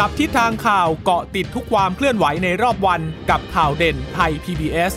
จับทิศทางข่าวเกาะติดทุกความเคลื่อนไหวในรอบวันกับข่าวเด่นไทย PBS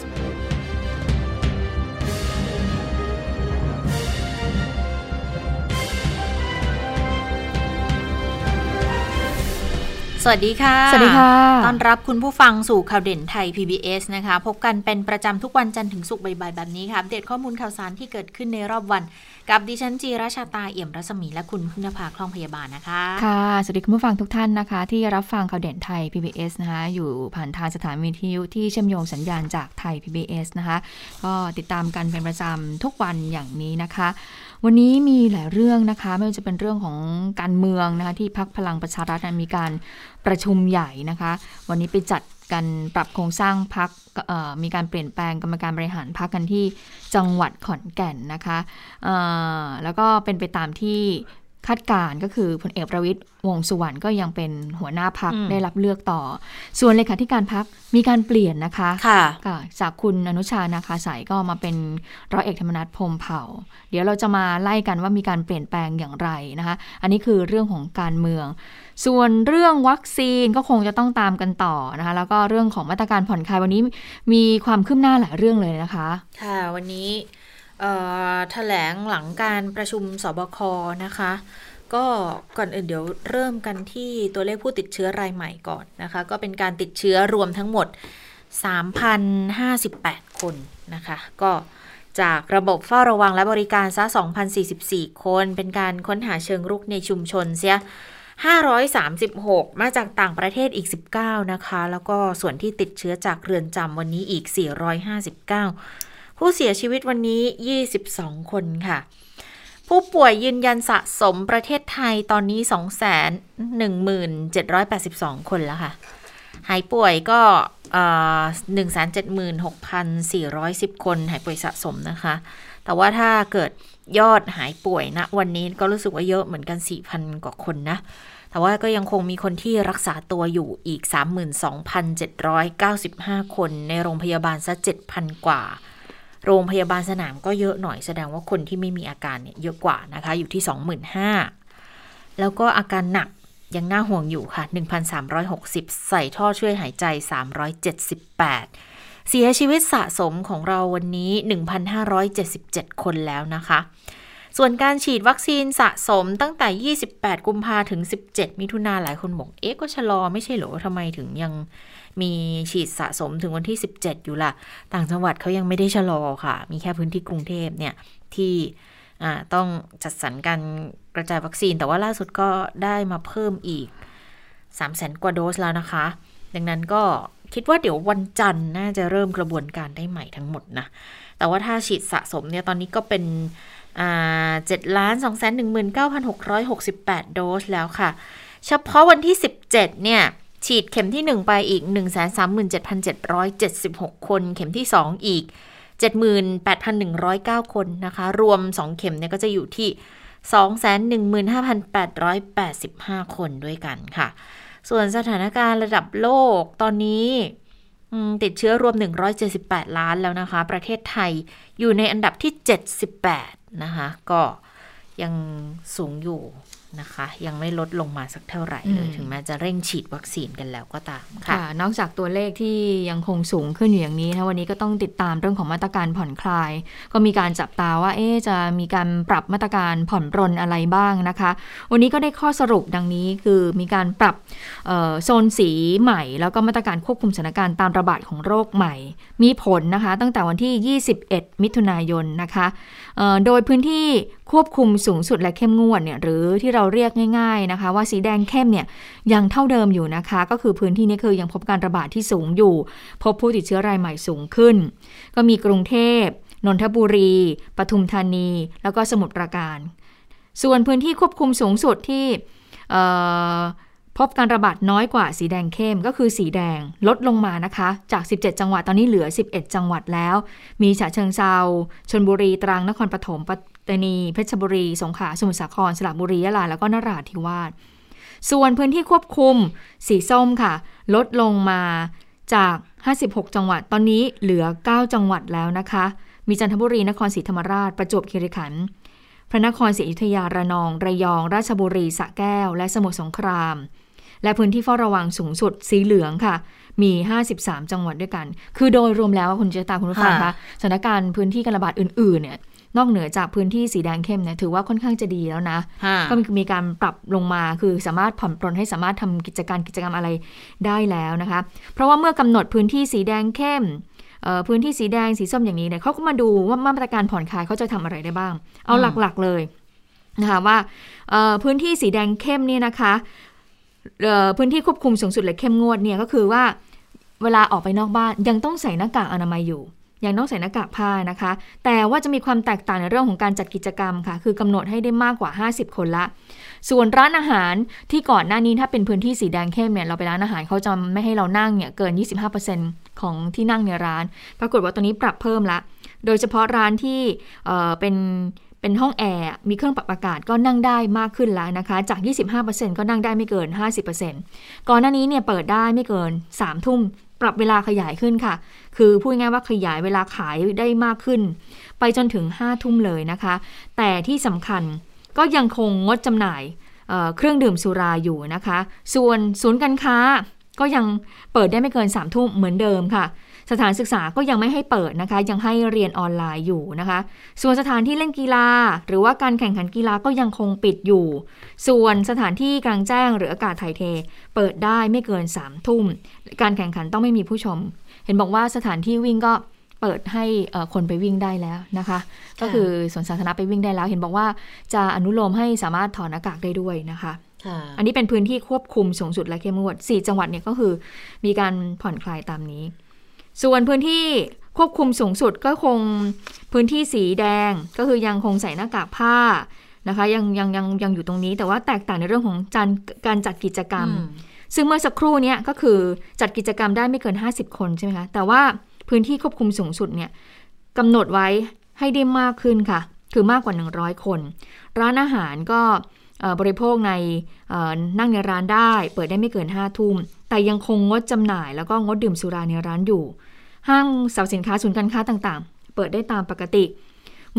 สวัสดีค่ะ สวัสดีค่ะ ต้อนรับคุณผู้ฟังสู่ข่าวเด่นไทย PBS นะคะ พบกันเป็นประจำทุกวันจันทร์ถึงศุกร์บ่ายๆแบบนี้ค่ะ อัปเดตข้อมูลข่าวสารที่เกิดขึ้นในรอบวัน กับดิฉันจีราชาตาเอี่ยมรัศมีและคุณพึ่งนภาคล่องพยาบาลนะคะ ค่ะ สวัสดีคุณผู้ฟังทุกท่านนะคะ ที่รับฟังข่าวเด่นไทย PBS นะคะอยู่ผ่านทางสถานวิทยุที่เชื่อมโยงสัญญาณจากไทย PBS นะคะ ก็ติดตามกันเป็นประจำทุกวันอย่างนี้นะคะ วันนี้มีหลายเรื่องนะคะไม่ว่าจะเป็นเรื่องของการเมืองนะคะที่พักพลังประชารัฐมีการประชุมใหญ่นะคะ วันนี้ไปจัด กันปรับโครงสร้างพักมีการเปลี่ยนแปลงกรรมการบริหารพักกันที่จังหวัดขอนแก่นนะคะแล้วก็เป็นไปตามที่ คาดการก็คือพลเอกประวิตยวงสุวรรณก็ยังเป็นหัวหน้าพักได้รับเลือกต่อ ส่วนเลขาธิการพักมีการเปลี่ยนนะคะค่ะจากคุณอนุชานาคาสายก็มาเป็นร้อยเอกธรรมนัฐพรมเผ่า เดี๋ยวเราจะมาไล่กันว่ามีการเปลี่ยนแปลงอย่างไรนะคะ อันนี้คือเรื่องของการเมือง ส่วนเรื่องวัคซีนก็คงจะต้องตามกันต่อนะคะ แล้วก็เรื่องของมาตรการผ่อนคลายวันนี้มีความคืบหน้าหลายเรื่องเลยนะคะ ค่ะวันนี้ แถลงหลังการประชุมสบคนะคะ ก็ก่อนอื่นเดี๋ยวเริ่มกันที่ตัวเลขผู้ติดเชื้อรายใหม่ก่อนนะคะ ก็เป็นการติดเชื้อรวมทั้งหมด 3,058 คนนะคะ ก็จากระบบเฝ้าระวังและบริการซะ 2,044 คน เป็นการค้นหาเชิงรุกในชุมชนเสีย 536 มาจากต่างประเทศอีก 19 นะคะ แล้วก็ส่วนที่ติดเชื้อจากเรือนจำวันนี้อีก 459 ผู้เสียชีวิตวันนี้ 22 คนค่ะ ผู้ป่วยยืนยันสะสมประเทศไทยตอนนี้ 217,82 คนแล้วค่ะ หายป่วยก็หนึ่งแสนเจ็ดหมื่นหกพันสี่ร้อยสิบคนหายป่วยสะสมนะคะ แต่ว่าถ้าเกิดยอดหายป่วยนะ วันนี้ก็รู้สึกว่าเยอะเหมือนกันสี่พันกว่าคนนะ แต่ว่าก็ยังคงมีคนที่รักษาตัวอยู่อีก 32,795 คน ในโรงพยาบาลซะ7,000 กว่า โรงพยาบาลสนามก็เยอะหน่อยแสดงว่าคนที่ไม่มีอาการเนี่ยเยอะกว่านะคะ อยู่ที่ 25,000 แล้วก็อาการหนักยังน่าห่วงอยู่ค่ะ 1,360 ใส่ท่อช่วยหายใจ 378 เสียชีวิตสะสมของเราวันนี้ 1,577 คนแล้วนะคะ ส่วนการฉีดวัคซีนสะสมตั้งแต่ 28 กุมภาถึง 17 มิถุนาหลายคนบอก เอ๊ะก็ชะลอไม่ใช่หรอทำไมถึงยัง มีฉีดสะสมถึงวันที่ 17 อยู่ละต่างจังหวัดเขายังไม่ได้ชะลอค่ะ มีแค่พื้นที่กรุงเทพเนี่ยที่ต้องจัดสรรการกระจายวัคซีน แต่ว่าล่าสุดก็ได้มาเพิ่มอีก 3 0 0แสนกว่าโดสแล้วนะคะ ดังนั้นก็คิดว่าเดี๋ยววันจันทร์น่าจะเริ่มกระบวนการได้ใหม่ทั้งหมดนะ แต่ว่าถ้าฉีดสะสมเนี่ยตอนนี้ก็เป็นเจ็ดล้านสองแสนหนึ่งหมื่นเก้าพันหกร้อยหกสิบแปดโดสแล้วค่ะ เฉพาะวันที่สิบเจ็ดเนี่ย ฉีดเข็มที่หนึ่งไปอีกหนึ่งแสนสามหมื่นเจ็ดพันเจ็ดร้อยเจ็ดสิบหกคน เข็มที่สองอีก 78,109 คนนะคะ รวม 2 เข็มเนี่ยก็จะอยู่ที่ 215,885 คนด้วยกันค่ะ ส่วนสถานการณ์ระดับโลกตอนนี้ติดเชื้อรวม 178 ล้านแล้วนะคะ ประเทศไทยอยู่ในอันดับที่ 78 นะคะ ก็ยังสูงอยู่ นะคะ ยังไม่ลดลงมาสักเท่าไหร่เลย ถึงแม้จะเร่งฉีดวัคซีนกันแล้วก็ตามค่ะ นอกจากตัวเลขที่ยังคงสูงขึ้นอยู่อย่างนี้นะวันนี้ก็ต้องติดตามเรื่องของมาตรการผ่อนคลาย ก็มีการจับตาว่า เอ๊จะมีการปรับมาตรการผ่อนปรนอะไรบ้างนะคะ วันนี้ก็ได้ข้อสรุปดังนี้คือมีการปรับโซนสีใหม่ แล้วก็มาตรการควบคุมสถานการณ์ตามระบาดของโรคใหม่ มีผลนะคะ ตั้งแต่วันที่ 21 มิถุนายนนะคะโดยพื้นที่ ควบคุมสูงสุดและเข้มงวดเนี่ยหรือที่เราเรียกง่ายๆนะคะ ว่าสีแดงเข้มเนี่ยยังเท่าเดิมอยู่นะคะ ก็คือพื้นที่นี้คือยังพบการระบาดที่สูงอยู่ พบผู้ติดเชื้อรายใหม่สูงขึ้น ก็มีกรุงเทพนนทบุรี ปทุมธานี แล้วก็สมุทรปราการ ส่วนพื้นที่ควบคุมสูงสุดที่พบการระบาดน้อยกว่าสีแดงเข้มก็คือสีแดงลดลงมานะคะ จาก 17 จังหวัดตอนนี้เหลือ 11 จังหวัดแล้ว มีฉะเชิงเซาชนบุรีตรังนครปฐมป ตตานี เพชรบุรี สงขลา สมุทรสาคร สระบุรี ยะลา แล้วก็นราธิวาส ส่วนพื้นที่ควบคุมสีส้มค่ะ ลดลงมาจาก 56 จังหวัด ตอนนี้เหลือ 9 จังหวัดแล้วนะคะ มีจันทบุรี นครศรีธรรมราช ประจวบคีรีขันธ์ พระนครศรีอยุธยา ระนอง ระยอง ราชบุรี สระแก้ว และสมุทรสงคราม และพื้นที่เฝ้าระวังสูงสุด สีเหลืองค่ะมี 53 จังหวัดด้วยกัน คือโดยรวมแล้วคุณเจตาคุณผู้ฟังคะ สถานการณ์พื้นที่การระบาดอื่นๆ เนี่ย นอกเหนือจากพื้นที่สีแดงเข้มเนี่ยถือว่าค่อนข้างจะดีแล้วนะ ก็มีการปรับลงมาคือสามารถผ่อนปลนให้สามารถทำกิจการกิจกรรมอะไรได้แล้วนะคะ เพราะว่าเมื่อกำหนดพื้นที่สีแดงเข้มพื้นที่สีแดงสีส้มอย่างนี้เนี่ยเขาก็มาดูว่ามาตรการผ่อนคลายเขาจะทำอะไรได้บ้าง เอาหลักๆเลยนะคะว่าพื้นที่สีแดงเข้มเนี่ยนะคะพื้นที่ควบคุมสูงสุดเลยเข้มงวดเนี่ยก็คือว่าเวลาออกไปนอกบ้านยังต้องใส่หน้ากากอนามัยอยู่ ยังต้องใส่หน้ากากผ้านะคะ แต่ว่าจะมีความแตกต่างในเรื่องของการจัดกิจกรรมค่ะ คือกำหนดให้ได้มากกว่า 50 คนละ ส่วนร้านอาหารที่ก่อนหน้านี้ถ้าเป็นพื้นที่สีแดงเข้มเนี่ยเราไปร้านอาหารเขาจะไม่ให้เรานั่งเนี่ยเกิน 25%ของที่นั่งในร้าน ปรากฏว่าตัวนี้ปรับเพิ่มละ โดยเฉพาะร้านที่เเป็นเป็นห้องแอร์มีเครื่องปรับอากาศก็นั่งได้มากขึ้นแล้วนะคะ จาก 25%ก็นั่งได้ไม่เกิน 50%ก่อนหน้านี้เนี่ยเปิดได้ไม่เกิน3ทุ่ม ปรับเวลาขยายขึ้นค่ะ คือพูดง่ายว่าขยายเวลาขายได้มากขึ้น ไปจนถึง5ทุ่มเลยนะคะ แต่ที่สำคัญก็ยังคงงดจำหน่ายเเครื่องดื่มสุราอยู่นะคะ ส่วนศูนย์การค้าก็ยังเปิดได้ไม่เกิน3ทุ่มเหมือนเดิมค่ะ สถานศึกษาก็ยังไม่ให้เปิดนะคะ ยังให้เรียนออนไลน์อยู่นะคะ ส่วนสถานที่เล่นกีฬา หรือว่าการแข่งขันกีฬาก็ยังคงปิดอยู่ ส่วนสถานที่กลางแจ้งหรืออากาศถ่ายเท เปิดได้ไม่เกิน3ามทุ่ม การแข่งขันต้องไม่มีผู้ชม เห็นบอกว่าสถานที่วิ่งก็เปิดให้คนไปวิ่งได้แล้วนะคะ ก็คือสวนสาธารณะไปวิ่งได้แล้ว เห็นบอกว่าจะอนุโลมให้สามารถถอดอากาศได้ด้วยนะคะอันนี้เป็นพื้นที่ควบคุมสูงสุดและเข้มงวด 4 จังหวัดเนี่ยก็คือมีการผ่อนคลายตามนี้ ส่วนพื้นที่ควบคุมสูงสุดก็คงพื้นที่สีแดงก็คือยังคงใส่หน้ากากผ้านะคะยังยังยังยังอยู่ตรงนี้ แต่ว่าแตกต่างในเรื่องของการการจัดกิจกรรม ซึ่งเมื่อสักครู่นี้ก็คือจัดกิจกรรมได้ไม่เกิน 50 คนใช่ไหมคะแต่ว่าพื้นที่ควบคุมสูงสุดเนี่ยกำหนดไว้ให้ได้มากขึ้นค่ะ คือมากกว่า 100 คน ร้านอาหารก็บริโภคในนั่งในร้านได้ เปิดได้ไม่เกิน5ทุ่มแต่ยังคงงดจำหน่ายแล้วก็งดดื่มสุราในร้านอยู่ ห้างสรรพสินค้าศูนย์การค้าต่างๆ เปิดได้ตามปกติ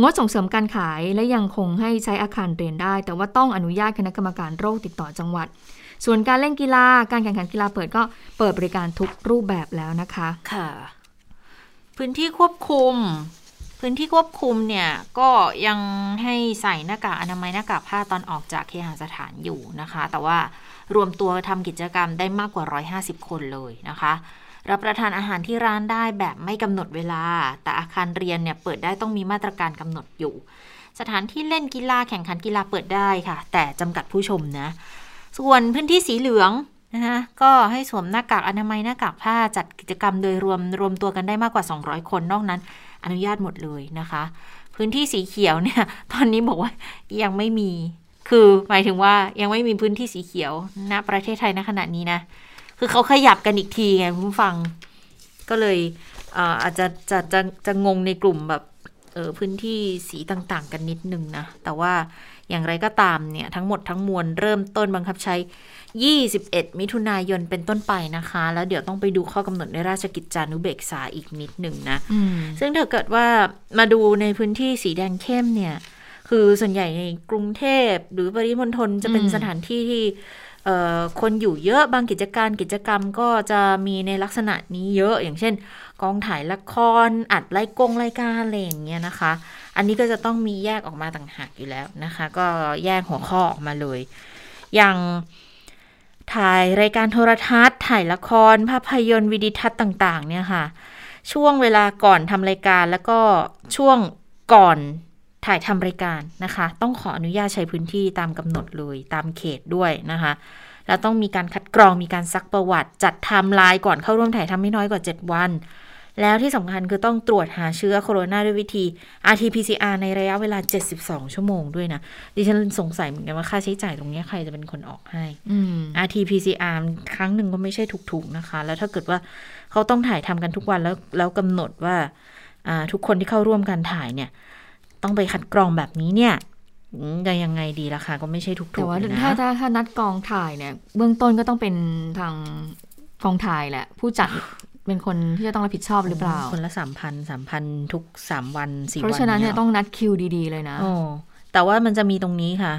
งดส่งเสริมการขายและยังคงให้ใช้อาคารเรียนได้ แต่ว่าต้องอนุญาตคณะกรรมการโรคติดต่อจังหวัด ส่วนการเล่นกีฬาการแข่งขันกีฬาเปิดก็เปิดบริการทุกรูปแบบแล้วนะคะค่ะ พื้นที่ควบคุมพื้นที่ควบคุมเนี่ยก็ยังให้ใส่หน้ากากอนามัยหน้ากากผ้าตอนออกจากเคหสถานอยู่นะคะ แต่ว่ารวมตัวทำกิจกรรมได้มากกว่า 150 คนเลยนะคะ รับประทานอาหารที่ร้านได้แบบไม่กำหนดเวลา แต่อาคารเรียนเนี่ยเปิดได้ต้องมีมาตรการกำหนดอยู่ สถานที่เล่นกีฬาแข่งขันกีฬาเปิดได้ค่ะ แต่จำกัดผู้ชมนะ ส่วนพื้นที่สีเหลืองนะคะก็ให้สวมหน้ากากอนามัยหน้ากากผ้าจัดกิจกรรมโดยรวมรวมตัวกันได้มากกว่า 200 คนนอกนั้น อนุญาตหมดเลยนะคะ พื้นที่สีเขียวเนี่ย ตอนนี้บอกว่ายังไม่มี คือหมายถึงว่ายังไม่มีพื้นที่สีเขียวณประเทศไทยณขณะนี้นะ คือเขาขยับกันอีกทีไงคุณผู้ฟัง ก็เลยอาจจะจะจะจะงงในกลุ่มแบบเออพื้นที่สีต่างๆ กันนิดนึงนะ แต่ว่าอย่างไรก็ตามเนี่ย ทั้งหมดทั้งมวลเริ่มต้นบังคับใช้ 21 มิถุนายนเป็นต้นไปนะคะ แล้วเดี๋ยวต้องไปดูข้อกำหนดในราชกิจจานุเบกษาอีกนิดหนึ่งนะ ซึ่งถ้าเกิดว่ามาดูในพื้นที่สีแดงเข้มเนี่ย คือส่วนใหญ่ในกรุงเทพหรือปริมณฑลจะเป็นสถานที่ที่ คนอยู่เยอะบางกิจการกิจกรรมก็จะมีในลักษณะนี้เยอะ อย่างเช่น กองถ่ายละคร อัดรายกงรายการอะไรอย่างเงี้ยนะคะ อันนี้ก็จะต้องมีแยกออกมาต่างหากอยู่แล้วนะคะ ก็แยกหัวข้อออกมาเลย อย่างถ่ายรายการโทรทัศน์ ถ่ายละคร ภาพยนตร์วิดีทัศน์ต่าง ๆ เนี่ยค่ะ ช่วงเวลาก่อนทำรายการแล้วก็ช่วงก่อน ถ่ายทำรายการนะคะ ต้องขออนุญาตใช้พื้นที่ตามกำหนดเลยตามเขตด้วยนะคะ แล้วต้องมีการคัดกรองมีการซักประวัติ จัดทำลายก่อนเข้าร่วมถ่ายทำไม่น้อยกว่า 7 วัน แล้วที่สำคัญคือต้องตรวจหาเชื้อโคโรนาด้วยวิธี RT-PCR ในระยะเวลา 72 ชั่วโมงด้วยนะ ดิฉันสงสัยเหมือนกันว่าค่าใช้จ่ายตรงนี้ใครจะเป็นคนออกให้ RT-PCR ครั้งหนึ่งก็ไม่ใช่ถูกๆนะคะ แล้วถ้าเกิดว่าเขาต้องถ่ายทำกันทุกวันแล้วแล้วกำหนดว่าทุกคนที่เข้าร่วมการถ่ายเนี่ย ต้องไปคัดกรองแบบนี้เนี่ยจะยังไงดีล่ะคะก็ไม่ใช่ทุกๆแต่ว่านะถ้าถ้าถ้านัดกองถ่ายเนี่ย เบื้องต้นก็ต้องเป็นทางกองถ่ายแหละ ผู้จัดเป็นคนที่จะต้องรับผิดชอบหรือเปล่า คนละสามพันสามพันทุกสามวันสี่วัน เพราะฉะนั้นเนี่ยต้องนัดคิวดีๆเลยนะโอ้แต่ว่ามันจะมีตรงนี้ค่ะ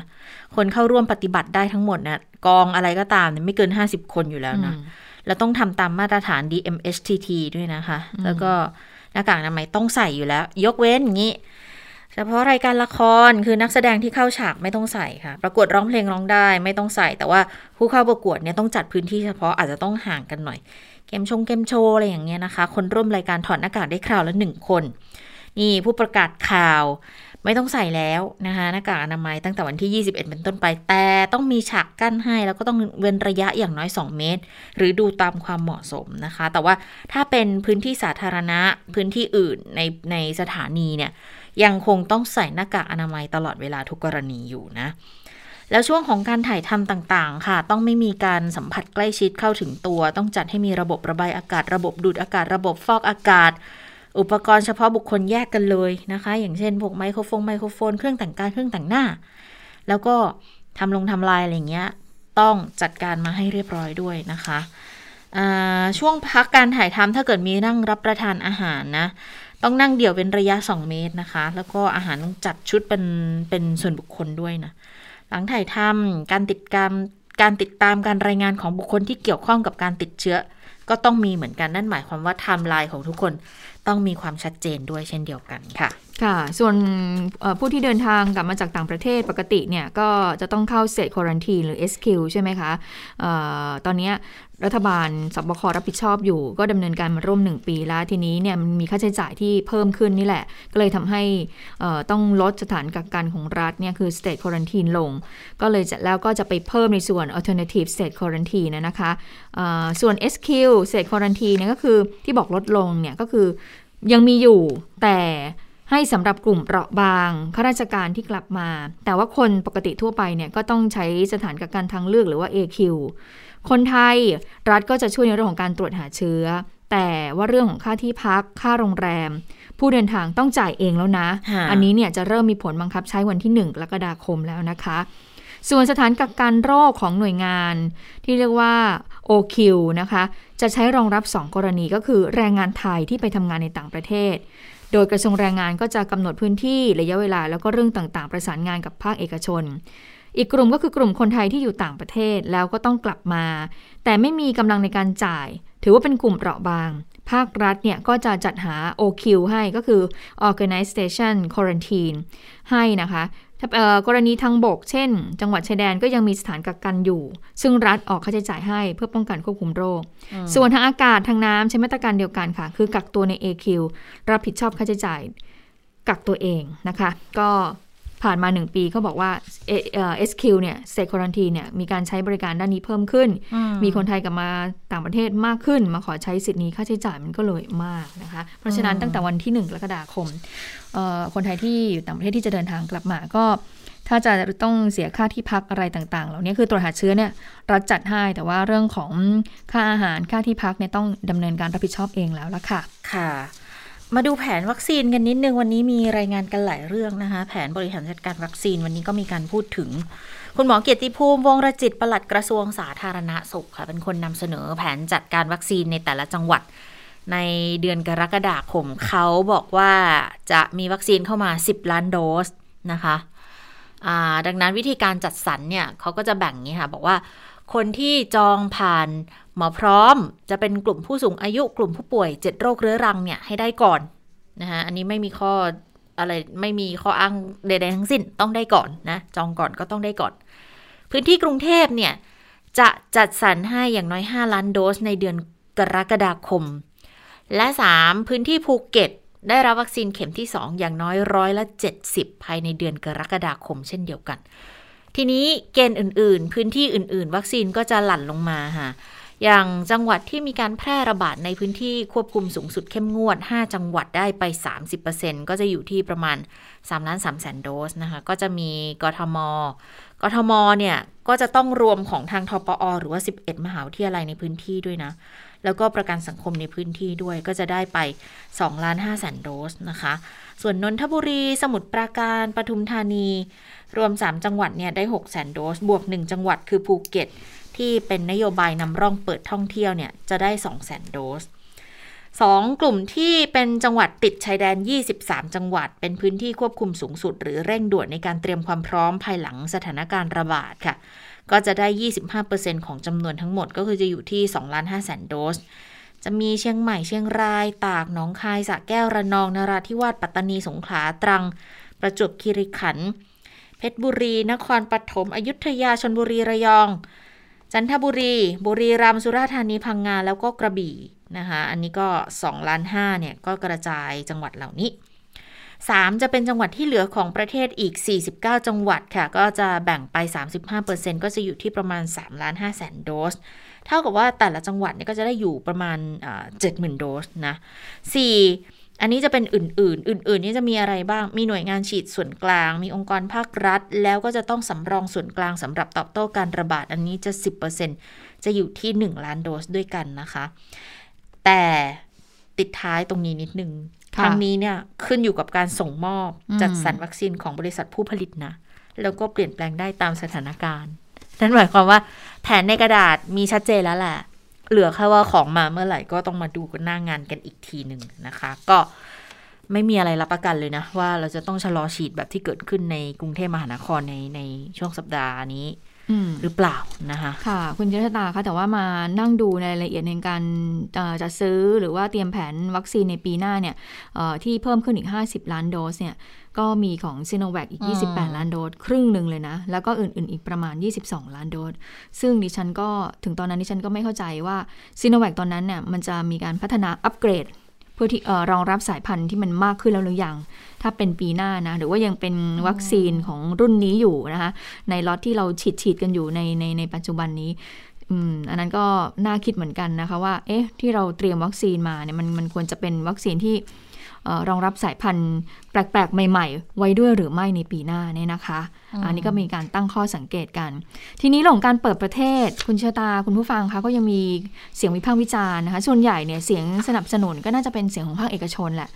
คนเข้าร่วมปฏิบัติได้ทั้งหมดนะกองอะไรก็ตามเนี่ยไม่เกิน50คนอยู่แล้วนะแล้วต้องทำตามมาตรฐาน DMHTT ด้วยนะคะ แล้วก็หน้ากากอนามัยต้องใส่อยู่แล้ว ยกเว้นอย่างนี้ เฉพาะรายการละครคือนักแสดงที่เข้าฉากไม่ต้องใส่ค่ะ ประกวดร้องเพลงร้องได้ไม่ต้องใส่ แต่ว่าผู้เข้าประกวดเนี่ยต้องจัดพื้นที่เฉพาะอาจจะต้องห่างกันหน่อย เกมชงเกมโชว์อะไรอย่างเงี้ยนะคะ คนร่วมรายการถอดหน้ากากได้คราวละหนึ่งคน นี่ผู้ประกาศข่าว ไม่ต้องใส่แล้วนะคะหน้ากากอนามัยตั้งแต่วันที่ 21 เป็นต้นไป แต่ต้องมีฉากกั้นให้ แล้วก็ต้องเว้นระยะอย่างน้อย 2 เมตร หรือดูตามความเหมาะสมนะคะ แต่ว่าถ้าเป็นพื้นที่สาธารณะพื้นที่อื่นในในสถานีเนี่ยยังคงต้องใส่หน้ากากอนามัยตลอดเวลาทุกกรณีอยู่นะแล้วช่วงของการถ่ายทำต่างๆ ค่ะ ต้องไม่มีการสัมผัสใกล้ชิดเข้าถึงตัว ต้องจัดให้มีระบบระบายอากาศ ระบบดูดอากาศ ระบบฟอกอากาศ อุปกรณ์เฉพาะบุคคลแยกกันเลยนะคะ อย่างเช่นพวกไมโครโฟนไมโครโฟนเครื่องแต่งกายเครื่องแต่งหน้า แล้วก็ทำลงทำลายอะไรเงี้ยต้องจัดการมาให้เรียบร้อยด้วยนะคะช่วงพักการถ่ายทำถ้าเกิดมีนั่งรับประทานอาหารนะ ต้องนั่งเดี่ยวเป็นระยะ 2 เมตรนะคะ แล้วก็อาหารต้องจัดชุดเป็นเป็นส่วนบุคคลด้วยนะ หลังถ่ายทำการติดตามการติดตามการรายงานของบุคคลที่เกี่ยวข้องกับการติดเชื้อ ก็ต้องมีเหมือนกันนั่นหมายความว่าไทม์ไลน์ของทุกคนต้องมีความชัดเจนด้วยเช่นเดียวกันค่ะ ค่ะ ส่วนผู้ที่เดินทางกลับมาจากต่างประเทศปกติเนี่ย ก็จะต้องเข้าเซตควอนตีหรือ SQ ใช่ไหมคะออตอนนี้ รัฐบาลสบครับผิดชอบอยู่ ก็ดำเนินการมาร่วม 1 ปีแล้วทีนี้เนี่ยมันมีค่าใช้จ่ายที่เพิ่มขึ้นนี่แหละ ก็เลยทำให้ต้องลดสถานกักกันของรัฐเนี่ยคือ state quarantine ลง ก็เลยจะแล้วก็จะไปเพิ่มในส่วน alternative state quarantine นะคะส่วน SQ state quarantine เนี่ยก็คือที่บอกลดลงเนี่ยก็คือยังมีอยู่แต่ให้สำหรับกลุ่มเปราะบางข้าราชการที่กลับมา แต่ว่าคนปกติทั่วไปเนี่ยก็ต้องใช้สถานกักกันทางเลือกหรือว่า AQ คนไทยรัฐก็จะช่วยในเรื่องของการตรวจหาเชื้อ แต่ว่าเรื่องของค่าที่พัก ค่าโรงแรม ผู้เดินทางต้องจ่ายเองแล้วนะ อันนี้เนี่ยจะเริ่มมีผลบังคับใช้วันที่1กรกฎาคมแล้วนะคะ ส่วนสถานกักกันโรคของหน่วยงาน ที่เรียกว่า OQ นะคะ จะใช้รองรับ 2 กรณีก็คือ แรงงานไทยที่ไปทำงานในต่างประเทศโดยกระทรวงแรงงานก็จะกำหนดพื้นที่ระยะเวลาแล้วก็เรื่องต่างๆ ประสานงานกับภาคเอกชน อีกกลุ่มก็คือกลุ่มคนไทยที่อยู่ต่างประเทศแล้วก็ต้องกลับมา แต่ไม่มีกำลังในการจ่าย ถือว่าเป็นกลุ่มเปราะบาง ภาครัฐเนี่ยก็จะจัดหา OQ ให้ก็คือ Organization Quarantine ให้นะคะกรณีทางบก เช่น จังหวัดชายแดนก็ยังมีสถานกักกันอยู่ ซึ่งรัฐออกค่าใช้จ่ายให้เพื่อป้องกันควบคุมโรค ส่วนทางอากาศทางน้ำใช้มาตรการเดียวกันค่ะ คือกักตัวใน AQ รับผิดชอบค่าใช้จ่ายกักตัวเองนะคะ ก็ ผ่านมา 1 ปีเขาบอกว่าเอสคิวเนี่ยเซคอรันทีเนี่ยมีการใช้บริการด้านนี้เพิ่มขึ้น มีคนไทยกลับมาต่างประเทศมากขึ้น มาขอใช้สิทธิ์นี้ค่าใช้จ่ายมันก็เลยมากนะคะ เพราะฉะนั้นตั้งแต่วันที่ 1 กรกฎาคม คนไทยที่อยู่ต่างประเทศที่จะเดินทางกลับมาก็ถ้าจะต้องเสียค่าที่พักอะไรต่างๆ เหล่านี้คือตรวจหาเชื้อเนี่ยรัฐจัดให้แต่ว่าเรื่องของค่าอาหารค่าที่พักเนี่ยต้องดำเนินการรับผิดชอบเองแล้วละค่ะ ค่ะ มาดูแผนวัคซีนกันนิดนึง วันนี้มีรายงานกันหลายเรื่องนะคะ แผนบริหารจัดการวัคซีนวันนี้ก็มีการพูดถึง คุณหมอเกียรติภูมิวงรจิตปลัดกระทรวงสาธารณสุขค่ะ เป็นคนนำเสนอแผนจัดการวัคซีนในแต่ละจังหวัด ในเดือนกรกฎาคมเขาบอกว่าจะมีวัคซีนเข้ามา 10 ล้านโดสนะคะดังนั้นวิธีการจัดสรรเนี่ยเขาก็จะแบ่งนี้ค่ะ บอกว่าคนที่จองผ่าน หมอพร้อมจะเป็นกลุ่มผู้สูงอายุกลุ่มผู้ป่วยเจ็ดโรคเรื้อรังเนี่ยให้ได้ก่อนนะคะอันนี้ไม่มีข้ออะไรไม่มีข้ออ้างใดๆทั้งสิ้นต้องได้ก่อนนะจองก่อนก็ต้องได้ก่อน พื้นที่กรุงเทพเนี่ยจะจัดสรรให้อย่างน้อย 5 ล้านโดสในเดือนกรกฎาคม และ 3 พื้นที่ภูเก็ต ได้รับวัคซีนเข็มที่ 2 อย่างน้อยร้อยละ 70 ภายในเดือนกรกฎาคม เช่นเดียวกัน ทีนี้เกณฑ์อื่น ๆ พื้นที่อื่น ๆ วัคซีนก็จะหลั่นลงมาค่ะ อย่างจังหวัดที่มีการแพร่ระบาดในพื้นที่ควบคุมสูงสุดเข้มงวด 5 จังหวัดได้ไป 30%ก็จะอยู่ที่ประมาณ3ล้าน3แสนโดสนะคะ ก็จะมีกทม กทมเนี่ย ก็จะต้องรวมของทางทปอ หรือว่า 11 มหาวิทยาลัยในพื้นที่ด้วยนะ แล้วก็ประกันสังคมในพื้นที่ด้วยก็จะได้ไป2ล้าน5แสนโดสนะคะ ส่วนนนทบุรีสมุทรปราการปทุมธานี รวม 3 จังหวัดเนี่ยได้6แสนโดส บวก 1 จังหวัดคือภูเก็ต ที่เป็นนโยบายนำร่องเปิดท่องเที่ยวเนี่ยจะได้ 2 0 0 0 0 0 โดสสองกลุ่มที่เป็นจังหวัดติดชายแดน 23 จังหวัด เป็นพื้นที่ควบคุมสูงสุด หรือเร่งด่วนในการเตรียมความพร้อมภายหลังสถานการณ์ระบาดค่ะ ก็จะได้ 25%ของจำนวนทั้งหมดก็คือจะอยู่ที่2ล้าน5แสนโดส จะมีเชียงใหม่เชียงราย ตากหนองคายสระแก้วระนองนราธิวาสปัตตานีสงขลาตรัง ประจวบคีรีขันธ์เพชรบุรี นครปฐมอยุธยาชนบุรีระยอง จันทบุรี บุรีรัมย์สุราษฎร์ธานีพังงาแล้วก็กระบี่นะคะอันนี้ก็2ล้าน5เนี่ยก็กระจายจังหวัดเหล่านี้ 3 จะเป็นจังหวัดที่เหลือของประเทศอีก 49 จังหวัดค่ะ ก็จะแบ่งไป 35%ก็จะอยู่ที่ประมาณ3ล้าน5แสนโดส เท่ากับว่าแต่ละจังหวัดเนี่ยก็จะได้อยู่ประมาณเจ็ดหมื่นโดสนะ 4. อันนี้จะเป็นอื่นๆ อื่นๆ นี่จะมีอะไรบ้าง มีหน่วยงานฉีดส่วนกลาง มีองค์กรภาครัฐ แล้วก็จะต้องสำรองส่วนกลางสำหรับตอบโต้การระบาด อันนี้จะ 10%จะอยู่ที่ 1 ล้านโดสด้วยกันนะคะ แต่ติดท้ายตรงนี้นิดนึงค่ะครั้งนี้เนี่ยขึ้นอยู่กับการส่งมอบอืมจัดสรรวัคซีนของบริษัทผู้ผลิตนะ แล้วก็เปลี่ยนแปลงได้ตามสถานการณ์ นั่นหมายความว่าแผนในกระดาษมีชัดเจนแล้วแหละ เหลือแค่ว่าของมาเมื่อไหร่ก็ต้องมาดูกันหน้างานกันอีกทีหนึ่งนะคะ ก็ไม่มีอะไรรับประกันเลยนะ ว่าเราจะต้องชะลอฉีดแบบที่เกิดขึ้นในกรุงเทพมหานครในในช่วงสัปดาห์นี้อืมหรือเปล่านะคะค่ะ คุณเจษตาคะแต่ว่ามานั่งดูในรายละเอียดในการเอ่อจะซื้อหรือว่าเตรียมแผนวัคซีนในปีหน้าเนี่ยเอ่อที่เพิ่มขึ้นอีก 50 ล้านโดสเนี่ย ก็มีของซีโนแวคอีกอืม28 ล้านโดสครึ่งหนึ่งเลยนะ แล้วก็อื่นๆ อีกประมาณ 22 ล้านโดสซึ่งดิฉันก็ถึงตอนนั้นดิฉันก็ไม่เข้าใจว่าซีโนแวคตอนนั้นเนี่ยมันจะมีการพัฒนาอัปเกรด เพื่อที่เอ่อรองรับสายพันธุ์ที่มันมากขึ้นแล้วหรือยังถ้าเป็นปีหน้านะ หรือว่ายังเป็นวัคซีนของรุ่นนี้อยู่นะคะ ในล็อตที่เราฉีดฉีดกันอยู่ในในในปัจจุบันนี้อืมอันนั้นก็น่าคิดเหมือนกันนะคะว่า เอ๊ะ ที่เราเตรียมวัคซีนมาเนี่ยมันมันควรจะเป็นวัคซีนที่เอ่อ รองรับสายพันธุ์แปลกๆ ใหม่ๆ ไว้ด้วยหรือไม่ในปีหน้าเนี่ยนะคะ อันนี้ก็มีการตั้งข้อสังเกตกัน ทีนี้เรื่องของการเปิดประเทศ คุณเชอตาคุณผู้ฟังคะก็ยังมีเสียงวิพากษ์วิจารณ์นะคะส่วนใหญ่เนี่ยเสียงสนับสนุนก็น่าจะเป็นเสียงของภาคเอกชนแหละ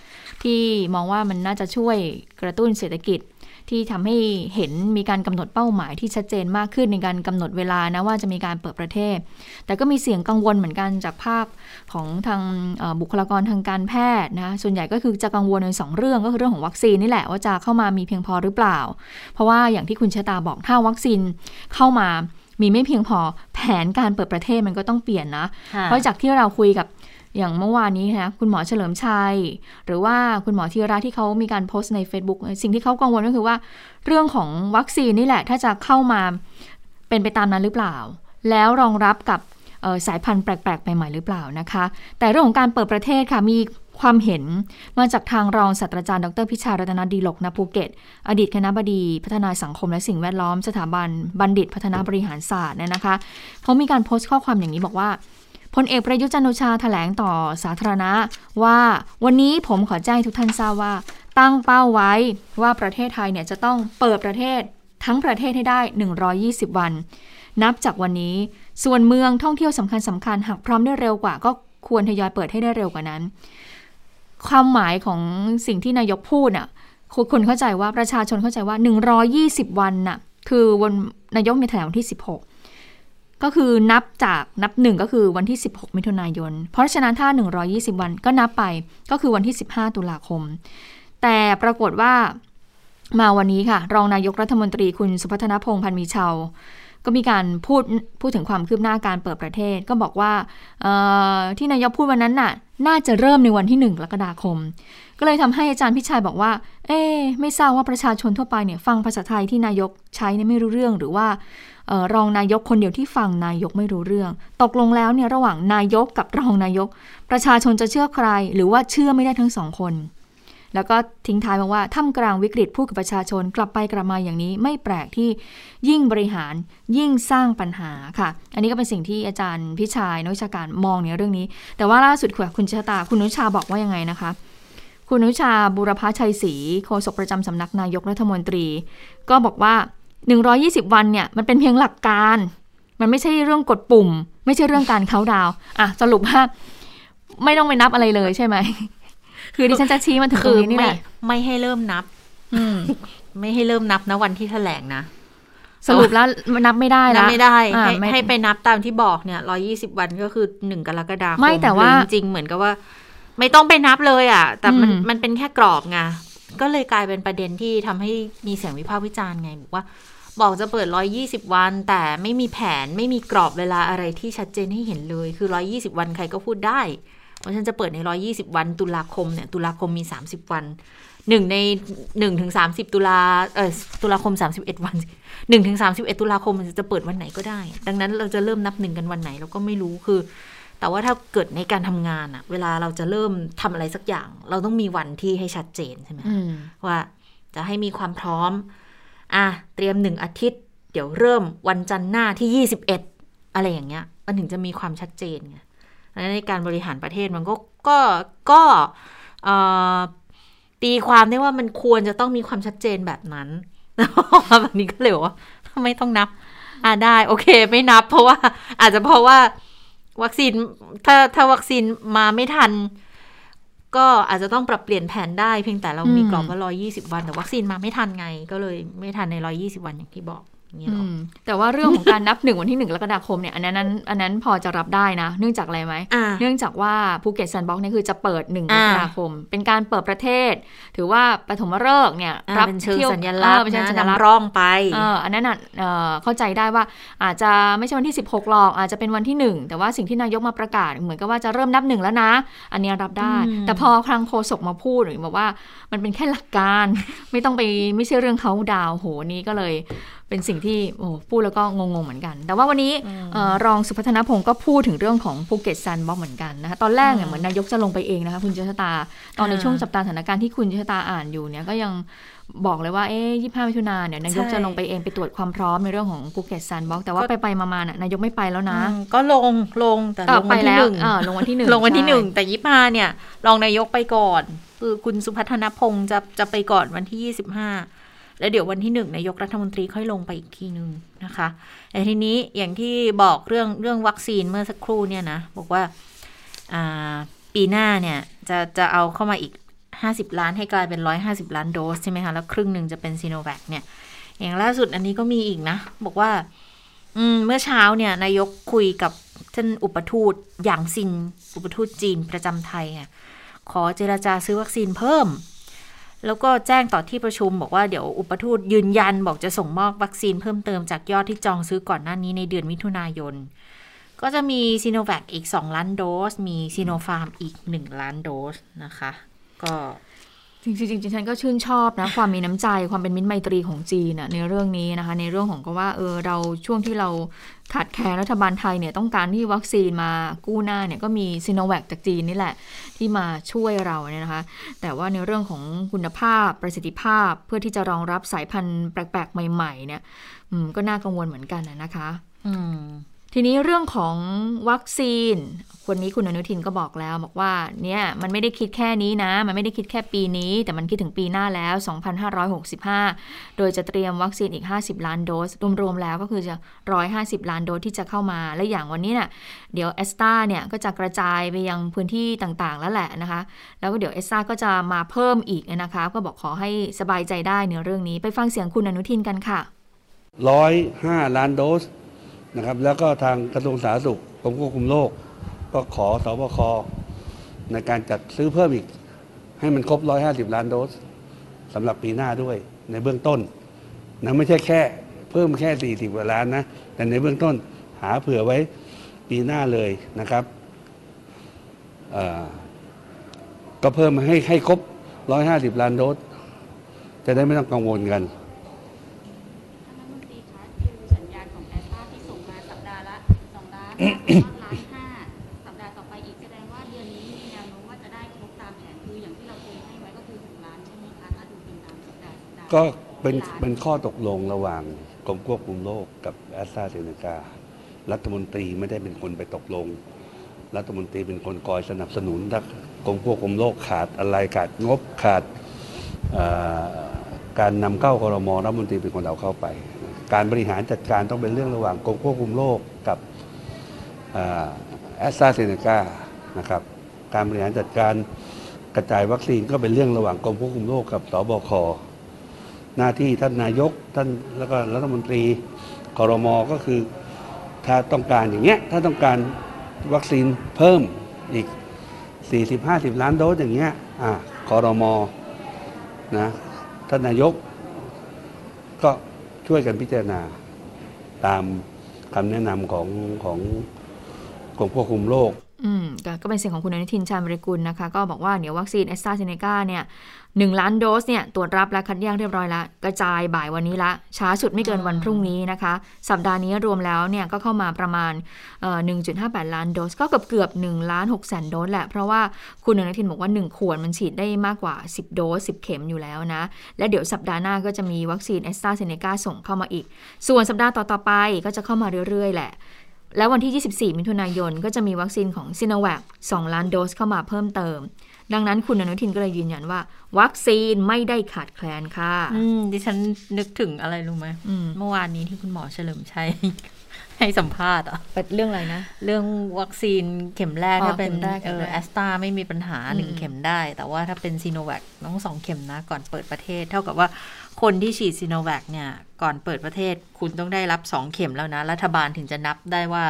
ที่มองว่ามันน่าจะช่วยกระตุ้นเศรษฐกิจ ที่ทำให้เห็นมีการกำหนดเป้าหมายที่ชัดเจนมากขึ้นในการกำหนดเวลานะว่าจะมีการเปิดประเทศ แต่ก็มีเสียงกังวลเหมือนกันจากภาคของทางเอ่อบุคลากรทางการแพทย์นะส่วนใหญ่ก็คือจะกังวลในสองเรื่องก็คือเรื่องของวัคซีนนี่แหละว่าจะเข้ามามีเพียงพอหรือเปล่า เพราะว่าอย่างที่คุณชะตาบอกถ้าวัคซีนเข้ามามีไม่เพียงพอแผนการเปิดประเทศมันก็ต้องเปลี่ยนนะ เพราะจากที่เราคุยกับ อย่างเมื่อวานนี้นะคุณหมอเฉลิมชัย หรือว่าคุณหมอธีระที่เขามีการโพสต์ใน Facebook สิ่งที่เขากังวลก็คือว่า เรื่องของวัคซีนนี่แหละ ถ้าจะเข้ามาเป็นไปตามนั้นหรือเปล่า แล้วรองรับกับสายพันธุ์แปลกๆ ใหม่ๆหรือเปล่านะคะ แต่เรื่องของการเปิดประเทศค่ะมีความเห็นมาจากทางรองศาสตราจารย์ดรพิชารัตนดีหลกณภูเก็ต อดีตคณะบดีพัฒนาสังคมและสิ่งแวดล้อมสถาบันบัณฑิตพัฒนาบริหารศาสตร์เนี่ยนะคะเขามีการโพสต์ข้อความอย่างนี้บอกว่า พลเอกประยุจันทร์โอชาแถลงต่อสาธารณะ ว่าวันนี้ผมขอแจ้งทุกท่านทราบว่า ตั้งเป้าไว้ว่าประเทศไทยเนี่ยจะต้องเปิดประเทศทั้งประเทศให้ได้ 120 วัน นับจากวันนี้ ส่วนเมืองท่องเที่ยวสำคัญสำคัญหากพร้อมได้เร็วกว่า ก็ควรทยอยเปิดให้ได้เร็วกว่านั้น ความหมายของสิ่งที่นายกพูดน่ะคนเข้าใจว่าประชาชนเข้าใจว่า 120 วันน่ะ คือวันนายกในแถลงวันที่ 16 ก็คือนับจากนับหนึ่งก็คือวันที่ 16 มิถุนายน เพราะฉะนั้นถ้า 120 วันก็นับไปก็คือวันที่ 15 ตุลาคม แต่ปรากฏว่ามาวันนี้ค่ะ รองนายกรัฐมนตรีคุณสุพัฒนพงษ์พันธ์มีเชาก็มีการพูดพูดถึงความคืบหน้าการเปิดประเทศ ก็บอกว่าที่นายกพูดวันนั้นน่ะ น่าจะเริ่มในวันที่ 1 กรกฎาคม ก็เลยทำให้อาจารย์พิชัยบอกว่า เอ๊ไม่ทราบว่าประชาชนทั่วไปเนี่ยฟังภาษาไทยที่นายกใช้เนี่ยไม่รู้เรื่องหรือว่า รองนายกคนเดียวที่ฟังนายกไม่รู้เรื่อง ตกลงแล้วเนี่ยระหว่างนายกกับรองนายก ประชาชนจะเชื่อใคร หรือว่าเชื่อไม่ได้ทั้งสองคน แล้วก็ทิ้งท้ายมาว่าท่ามกลางวิกฤตพูดกับประชาชนกลับไปกลับมาอย่างนี้ ไม่แปลกที่ยิ่งบริหารยิ่งสร้างปัญหาค่ะ อันนี้ก็เป็นสิ่งที่อาจารย์พิชัยนักวิชาการมองในเรื่องนี้ แต่ว่าล่าสุดค่ะคุณชะตาคุณนุชาบอกว่ายังไงนะคะคุณนุชาบุรพชัยศรีโฆษกประจำสำนักนายกรัฐมนตรี ก็บอกว่า 120 วันเนี่ยมันเป็นเพียงหลักการ มันไม่ใช่เรื่องกดปุ่ม ไม่ใช่เรื่องการเขาน์ดาวน์อะสรุปว่าไม่ต้องไปนับอะไรเลยใช่ไหม คือดิฉันจะชี้มาถึงตรคืงอนี้นี่ไม่แหละไม่ให้เริ่มนับ อืมไม่ให้เริ่มนับนะวันที่แถลงนะสรุปแล้วนับไม่ได้นัละบไม่ได้อ่าให้ไม่ให้ไปนับตามที่บอกเนี่ยร้อยี่สิบวันก็คือหนึ่งกรกฎาคมไม่แต่ว่าหรือจริงๆเหมือนกับว่า ไม่ต้องไปนับเลยอะ แต่มันอืมมันเป็นแค่กรอบไงก็เลยกลายเป็นประเด็นที่ทำให้มีเสียงวิพากษ์วิจารณ์ไงบอกว่า บอกจะเปิด 120 วัน แต่ไม่มีแผนไม่มีกรอบเวลาอะไรที่ชัดเจนให้เห็นเลย คือ 120 วันใครก็พูดได้ว่าฉันจะเปิดใน 120 วันตุลาคมเนี่ยตุลาคมมี 30 วันหนึ่งในหนึ่งถึงสามสิบตุลาเออตุลาคมสามสิบเอ็ดวันหนึ่งถึงสามสิบเอ็ดตุลาคมมันจะเปิดวันไหนก็ได้ ดังนั้นเราจะเริ่มนับหนึ่งกันวันไหนเราก็ไม่รู้คือ แต่ว่าถ้าเกิดในการทำงานอะเวลาเราจะเริ่มทำอะไรสักอย่าง เราต้องมีวันที่ให้ชัดเจนใช่ไหมอืมว่าจะให้มีความพร้อม อะเตรียมหนึ่งอาทิตย์ เดี๋ยวเริ่มวันจันทร์หน้าที่ยี่สิบเอ็ดอะไรอย่างเงี้ย มันถึงจะมีความชัดเจนไงดังนั้นในการบริหารประเทศมันก็ก็ก็ตีความได้ว่ามันควรจะต้องมีความชัดเจนแบบนั้นแบบนี้ก็เลยบอกว่าไม่ต้องนับ อ่าได้โอเค ไม่นับ เพราะว่าอาจจะเพราะว่าวัคซีนถ้าถ้าวัคซีนมาไม่ทัน ก็อาจจะต้องปรับเปลี่ยนแผนได้เพียงแต่เรามีกรอบว่า 120 วัน แต่วัคซีนมาไม่ทันไง ก็เลยไม่ทันใน 120 วันอย่างที่บอก อย่างนี้หรออืมแต่ว่าเรื่องของการนับหนึ่งวันที่หนึ่งกรกฎาคมเนี่ยอันนั้นอันนั้นพอจะรับได้นะ เนื่องจากอะไรไหมอ่าเนื่องจากว่าภูเก็ตแซนด์บ็อกซ์เนี่ยคือจะเปิด1กอ่ารกฎาคม เป็นการเปิดประเทศ ถือว่าปฐมฤกษ์เนี่ยอ่ารับเป็นเชิงที่ยวสัญลักษเออณ์เป็นเชิงนะสัญลักษณ์นำร่องไปเอออันนั้นอะเอ่อเข้าใจได้ว่าอาจจะไม่ใช่วันที่ 16หรอกอาจจะเป็นวันที่ 1 แต่ว่าสิ่งที่นายกมาประกาศเหมือนกับว่าจะเริ่มนับหนึ่งแล้วนะ อันเนี้ยรับได้อืมแต่พอครั้งโฆษกมาพูดหรือบอกว่ามันเป็นแค่หลักการไม่ต้องไปไม่ใช่เรื่องเขาดาวน์โหนี้ก็เลยเป็นสิ่งที่โอ้พูดแล้วก็งงๆเหมือนกัน แต่ว่าวันนี้เอ่อรองสุพัฒนพงศ์ก็พูดถึงเรื่องของภูเก็ตแซนด์บ็อกซ์เหมือนกันนะคะตอนแรกเนี่ยเหมือนนายกจะลงไปเองนะคะคุณเจษตา ตอนในอ่าช่วงจับตาสถานการณ์ที่คุณเจษตาอ่านอยู่เนี่ยก็ยังบอกเลยว่าเอ๊ยยี่ห้ามิถุนาเนี่ยนายกใช่จะลงไปเองไปตรวจความพร้อมในเรื่องของภูเก็ตแซนด์บ็อกซ์แต่ว่าไปไปๆมาๆน่ะนายกไม่ไปแล้วนะอืมก็ลงลงแต่เออรองไปแล้ววัไปนที่แล้วหนึ่งเออลงวันที่หนึ่งลงวันที่ใช่หนึ่งแต่ยี่ห้าเนี่ยรองนายกไปก่อน คือคุณสุพัฒนพงศ์จะจะไปก่อนวันที่ยี่สิบห้า แล้วเดี๋ยววันที่หนึ่งนายกรัฐมนตรีค่อยลงไปอีกทีหนึ่งนะคะแต่ทีนี้อย่างที่บอกเรื่องเรื่องวัคซีนเมื่อสักครู่เนี่ยนะ บอกว่าอ่าปีหน้าเนี่ยจะจะเอาเข้ามาอีกห้าสิบล้านให้กลายเป็นร้อยห้าสิบล้านโดสใช่ไหมคะ แล้วครึ่งหนึ่งจะเป็นซีโนแวคเนี่ย อย่างล่าสุดอันนี้ก็มีอีกนะ บอกว่าอืมเมื่อเช้าเนี่ยนายกคุยกับท่านอุปทูตหยางซินอุปทูตจีนประจำไทยอะขอเจราจาซื้อวัคซีนเพิ่ม แล้วก็แจ้งต่อที่ประชุมบอกว่าเดี๋ยวอุปทูตยืนยันบอกจะส่งมอบวัคซีนเพิ่มเติมจากยอดที่จองซื้อก่อนหน้านี้ในเดือนมิถุนายน ก็จะมีซีโนแวคอีก 2 ล้านโดส มีซีโนฟาร์มอีก 1 ล้านโดสนะคะ ก็ จริงๆจริงๆฉันก็ชื่นชอบนะ ความมีน้ำใจความเป็นมิตรไมตรีของจีนน่ะในเรื่องนี้นะคะ ในเรื่องของก็ว่าเออเราช่วงที่เราขาดแคลนรัฐบาลไทยเนี่ยต้องการที่วัคซีนมากู้หน้าเนี่ยก็มีซีโนแวคจากจีนนี่แหละ ที่มาช่วยเราเนี่ยนะคะ แต่ว่าในเรื่องของคุณภาพประสิทธิภาพเพื่อที่จะรองรับสายพันธุ์แปลกๆ ใหม่ ๆ เนี่ยก็น่ากังวลเหมือนกันนะนะคะ อืม ทีนี้เรื่องของวัคซีนคนนี้คุณอนุทินก็บอกแล้ว บอกว่าเนี่ยมันไม่ได้คิดแค่นี้นะ มันไม่ได้คิดแค่ปีนี้ แต่มันคิดถึงปีหน้าแล้ว 2565 โดยจะเตรียมวัคซีนอีก 50 ล้านโดส รวมๆแล้วก็คือจะ 150 ล้านโดสที่จะเข้ามา และอย่างวันนี้เนี่ยเดี๋ยวเอสตาเนี่ยก็จะกระจายไปยังพื้นที่ต่างๆ แล้วแหละนะคะ แล้วก็เดี๋ยวเอสตาก็จะมาเพิ่มอีกนะคะ ก็บอกขอให้สบายใจได้ในเรื่องนี้ ไปฟังเสียงคุณอนุทินกันค่ะร้อยห้าล้านโดส นะครับ แล้วก็ทางกระทรวงสาธารณสุขกรมควบคุมโรคก็ขอสบคในการจัดซื้อเพิ่มอีก ให้มันครบ 150 ล้านโดสสำหรับปีหน้าด้วยในเบื้องต้นนะไม่ใช่แค่เพิ่มแค่ 40กว่าล้านนะ แต่ในเบื้องต้นหาเผื่อไว้ปีหน้าเลยนะครับก็เพิ่มให้ให้ครบ 150 ล้านโดสจะได้ไม่ต้องกังวลกัน ท่านรัฐมนตรีคะคือสัญญาณของแอสตราที่ส่งมาสัปดาห์ละสอง ล้านห้าสัปดาห์ต่อไปอีกแสดงว่าเดือนนี้มีแนวโน้มว่าจะได้ครบตามแผนคืออย่างที่เราเคยให้ไว้ก็คือหกล้านใช่ไหมคะถ้าดูเป็นตามสัปดาห์สัปดาห์ก็เป็นเป็นข้อตกลงระหว่างกรมควบคุมโรคกับแอสตราเซเนการัฐมนตรีไม่ได้เป็นคนไปตกลง รัฐมนตรีเป็นคนคอยสนับสนุนถ้ากรมควบคุมโรคขาดอะไรขาดงบขาดการนำเข้าคอรมอรัฐมนตรีเป็นคนเอาเข้าไป การบริหารจัดการต้องเป็นเรื่องระหว่างกรมควบคุมโรคกับ แอสตราเซเนกานะครับการบริหารจัดการกระจายวัคซีนก็เป็นเรื่องระหว่างกรมควบคุมโรคกับสบคหน้าที่ท่านนายกท่านแล้วก็รัฐมนตรีคอรมอก็คือ ถ้าต้องการอย่างเงี้ยถ้าต้องการวัคซีนเพิ่มอีกสี่สิบห้าสิบล้านโดสอย่างเงี้ยอ่าคอรมอนะท่านนายกก็ช่วยกันพิจารณาตามคำแนะนำของของ กรมควบคุมโรคอืมก็ก็เป็นเสียงของคุณอนุทินชาญวีรกูลนะคะ ก็บอกว่าเดี๋ยววัคซีนแอสตราเซเนกาเนี่ยหนึ่งล้านโดสเนี่ยตรวจรับและคัดแยกเรียบร้อยแล้วกระจายบ่ายวันนี้ละ ช้าสุดไม่เกินวันพรุ่งนี้นะคะ สัปดาห์นี้รวมแล้วเนี่ยก็เข้ามาประมาณเอ่อ1.58ล้านโดส ก็เกือบเกือบ1ล้าน6แสนโดสแหละ เพราะว่าคุณอนุทินบอกว่า1ขวดมันฉีดได้มากกว่า10โดส10เข็มอยู่แล้วนะ และเดี๋ยวสัปดาห์หน้าก็จะมีวัคซีนแอสตราเซเนกาส่งเข้ามาอีก ส่วนสัปดาห์ต่อๆไปก็จะเข้ามาเรื่อยๆแหละ แล้ววันที่ 24 มิถุนายนก็จะมีวัคซีนของซิโนแวค2ล้านโดสเข้ามาเพิ่มเติม ดังนั้นคุณอนุทินก็เลยยืนยันว่า วัคซีนไม่ได้ขาดแคลนค่ะ อืมดิฉันนึกถึงอะไรรู้ไหมอืมเมื่อวานนี้ที่คุณหมอเฉลิมชัย ให้สัมภาษณ์อะเป็นเรื่องอะไรนะ เรื่องวัคซีนเข็มแรกอ๋อถ้าเป็นเข็มแรกเอเข็มอแรกแอสตาไม่มีปัญหาหนึ่งอืมเข็มได้ แต่ว่าถ้าเป็นซีโนแวคต้องสองเข็มนะ ก่อนเปิดประเทศ เท่ากับว่าคนที่ฉีดซีโนแวคเนี่ย ก่อนเปิดประเทศ คุณต้องได้รับสองเข็มแล้วนะ รัฐบาลถึงจะนับได้ว่า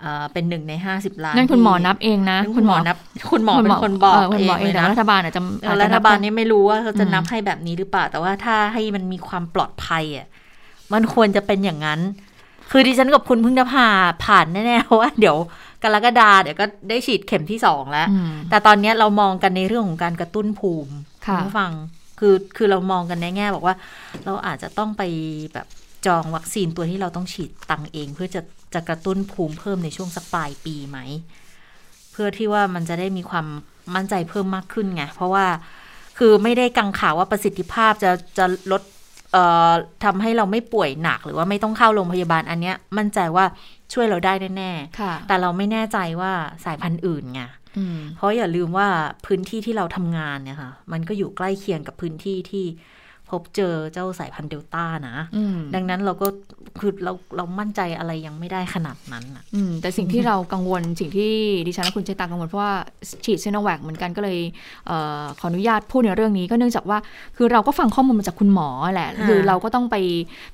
เอ่อเป็นหนึ่งในห้าสิบล้านนั่นคุณหมอที่นับเองนะนั่นคุณหมอนับ คุณหมอเป็นคนบอกคุณหมอเองแต่นะรัฐบาลอาจจะเอออาจรัจะฐนับาลนี่ไม่รู้ว่าเขาจะอืมนับให้แบบนี้หรือเปล่า แต่ว่าถ้าให้มันมีความปลอดภัยอะมันควรจะเป็นอย่างนั้น คือดิฉันกับคุณเพึ่งจะผ่าผ่านแน่ๆเพราะว่าเดี๋ยวกรกฎาเดี๋ยวก็ได้ฉีดเข็มที่สองแล้วอืมแต่ตอนเนี้ยเรามองกันในเรื่องของการกระตุ้นภูมิค่ะณผู้ฟังคือคือเรามองกันในแง่บอกว่า เราอาจจะต้องไปแบบจองวัคซีนตัวที่เราต้องฉีดตังเอง เพื่อจะจะกระตุ้นภูมิเพิ่มในช่วงสักปลายปีไหม เพื่อที่ว่ามันจะได้มีความมั่นใจเพิ่มมากขึ้นไงเพราะว่าคือไม่ได้กังข่าวว่าประสิทธิภาพจะจะลดเอ่อ ทำให้เราไม่ป่วยหนักหรือว่าไม่ต้องเข้าโรงพยาบาลอันเนี้ย มั่นใจว่าช่วยเราได้แน่ค่ะๆแต่เราไม่แน่ใจว่าสายพันธุ์อื่นไงอืมเพราะอย่าลืมว่าพื้นที่ที่เราทำงานเนี่ยค่ะ มันก็อยู่ใกล้เคียงกับพื้นที่ที่ พบเจอเจ้าสายพันธุ์เดลต้านะอืมดังนั้นเราก็คือเราเรามั่นใจอะไรยังไม่ได้ขนาดนั้นอะอืมแต่สิ่งที่เรากังวลสิ่งที่ดิฉันและคุณเจตากังวลเพราะว่าฉีดซีโนแวคเหมือนกันก็เลยเออขออนุญาตพูดในเรื่องนี้ก็เนื่องจากว่าคือเราก็ฟังข้อมูลมาจากคุณหมอแหละค่ะคือเราก็ต้องไป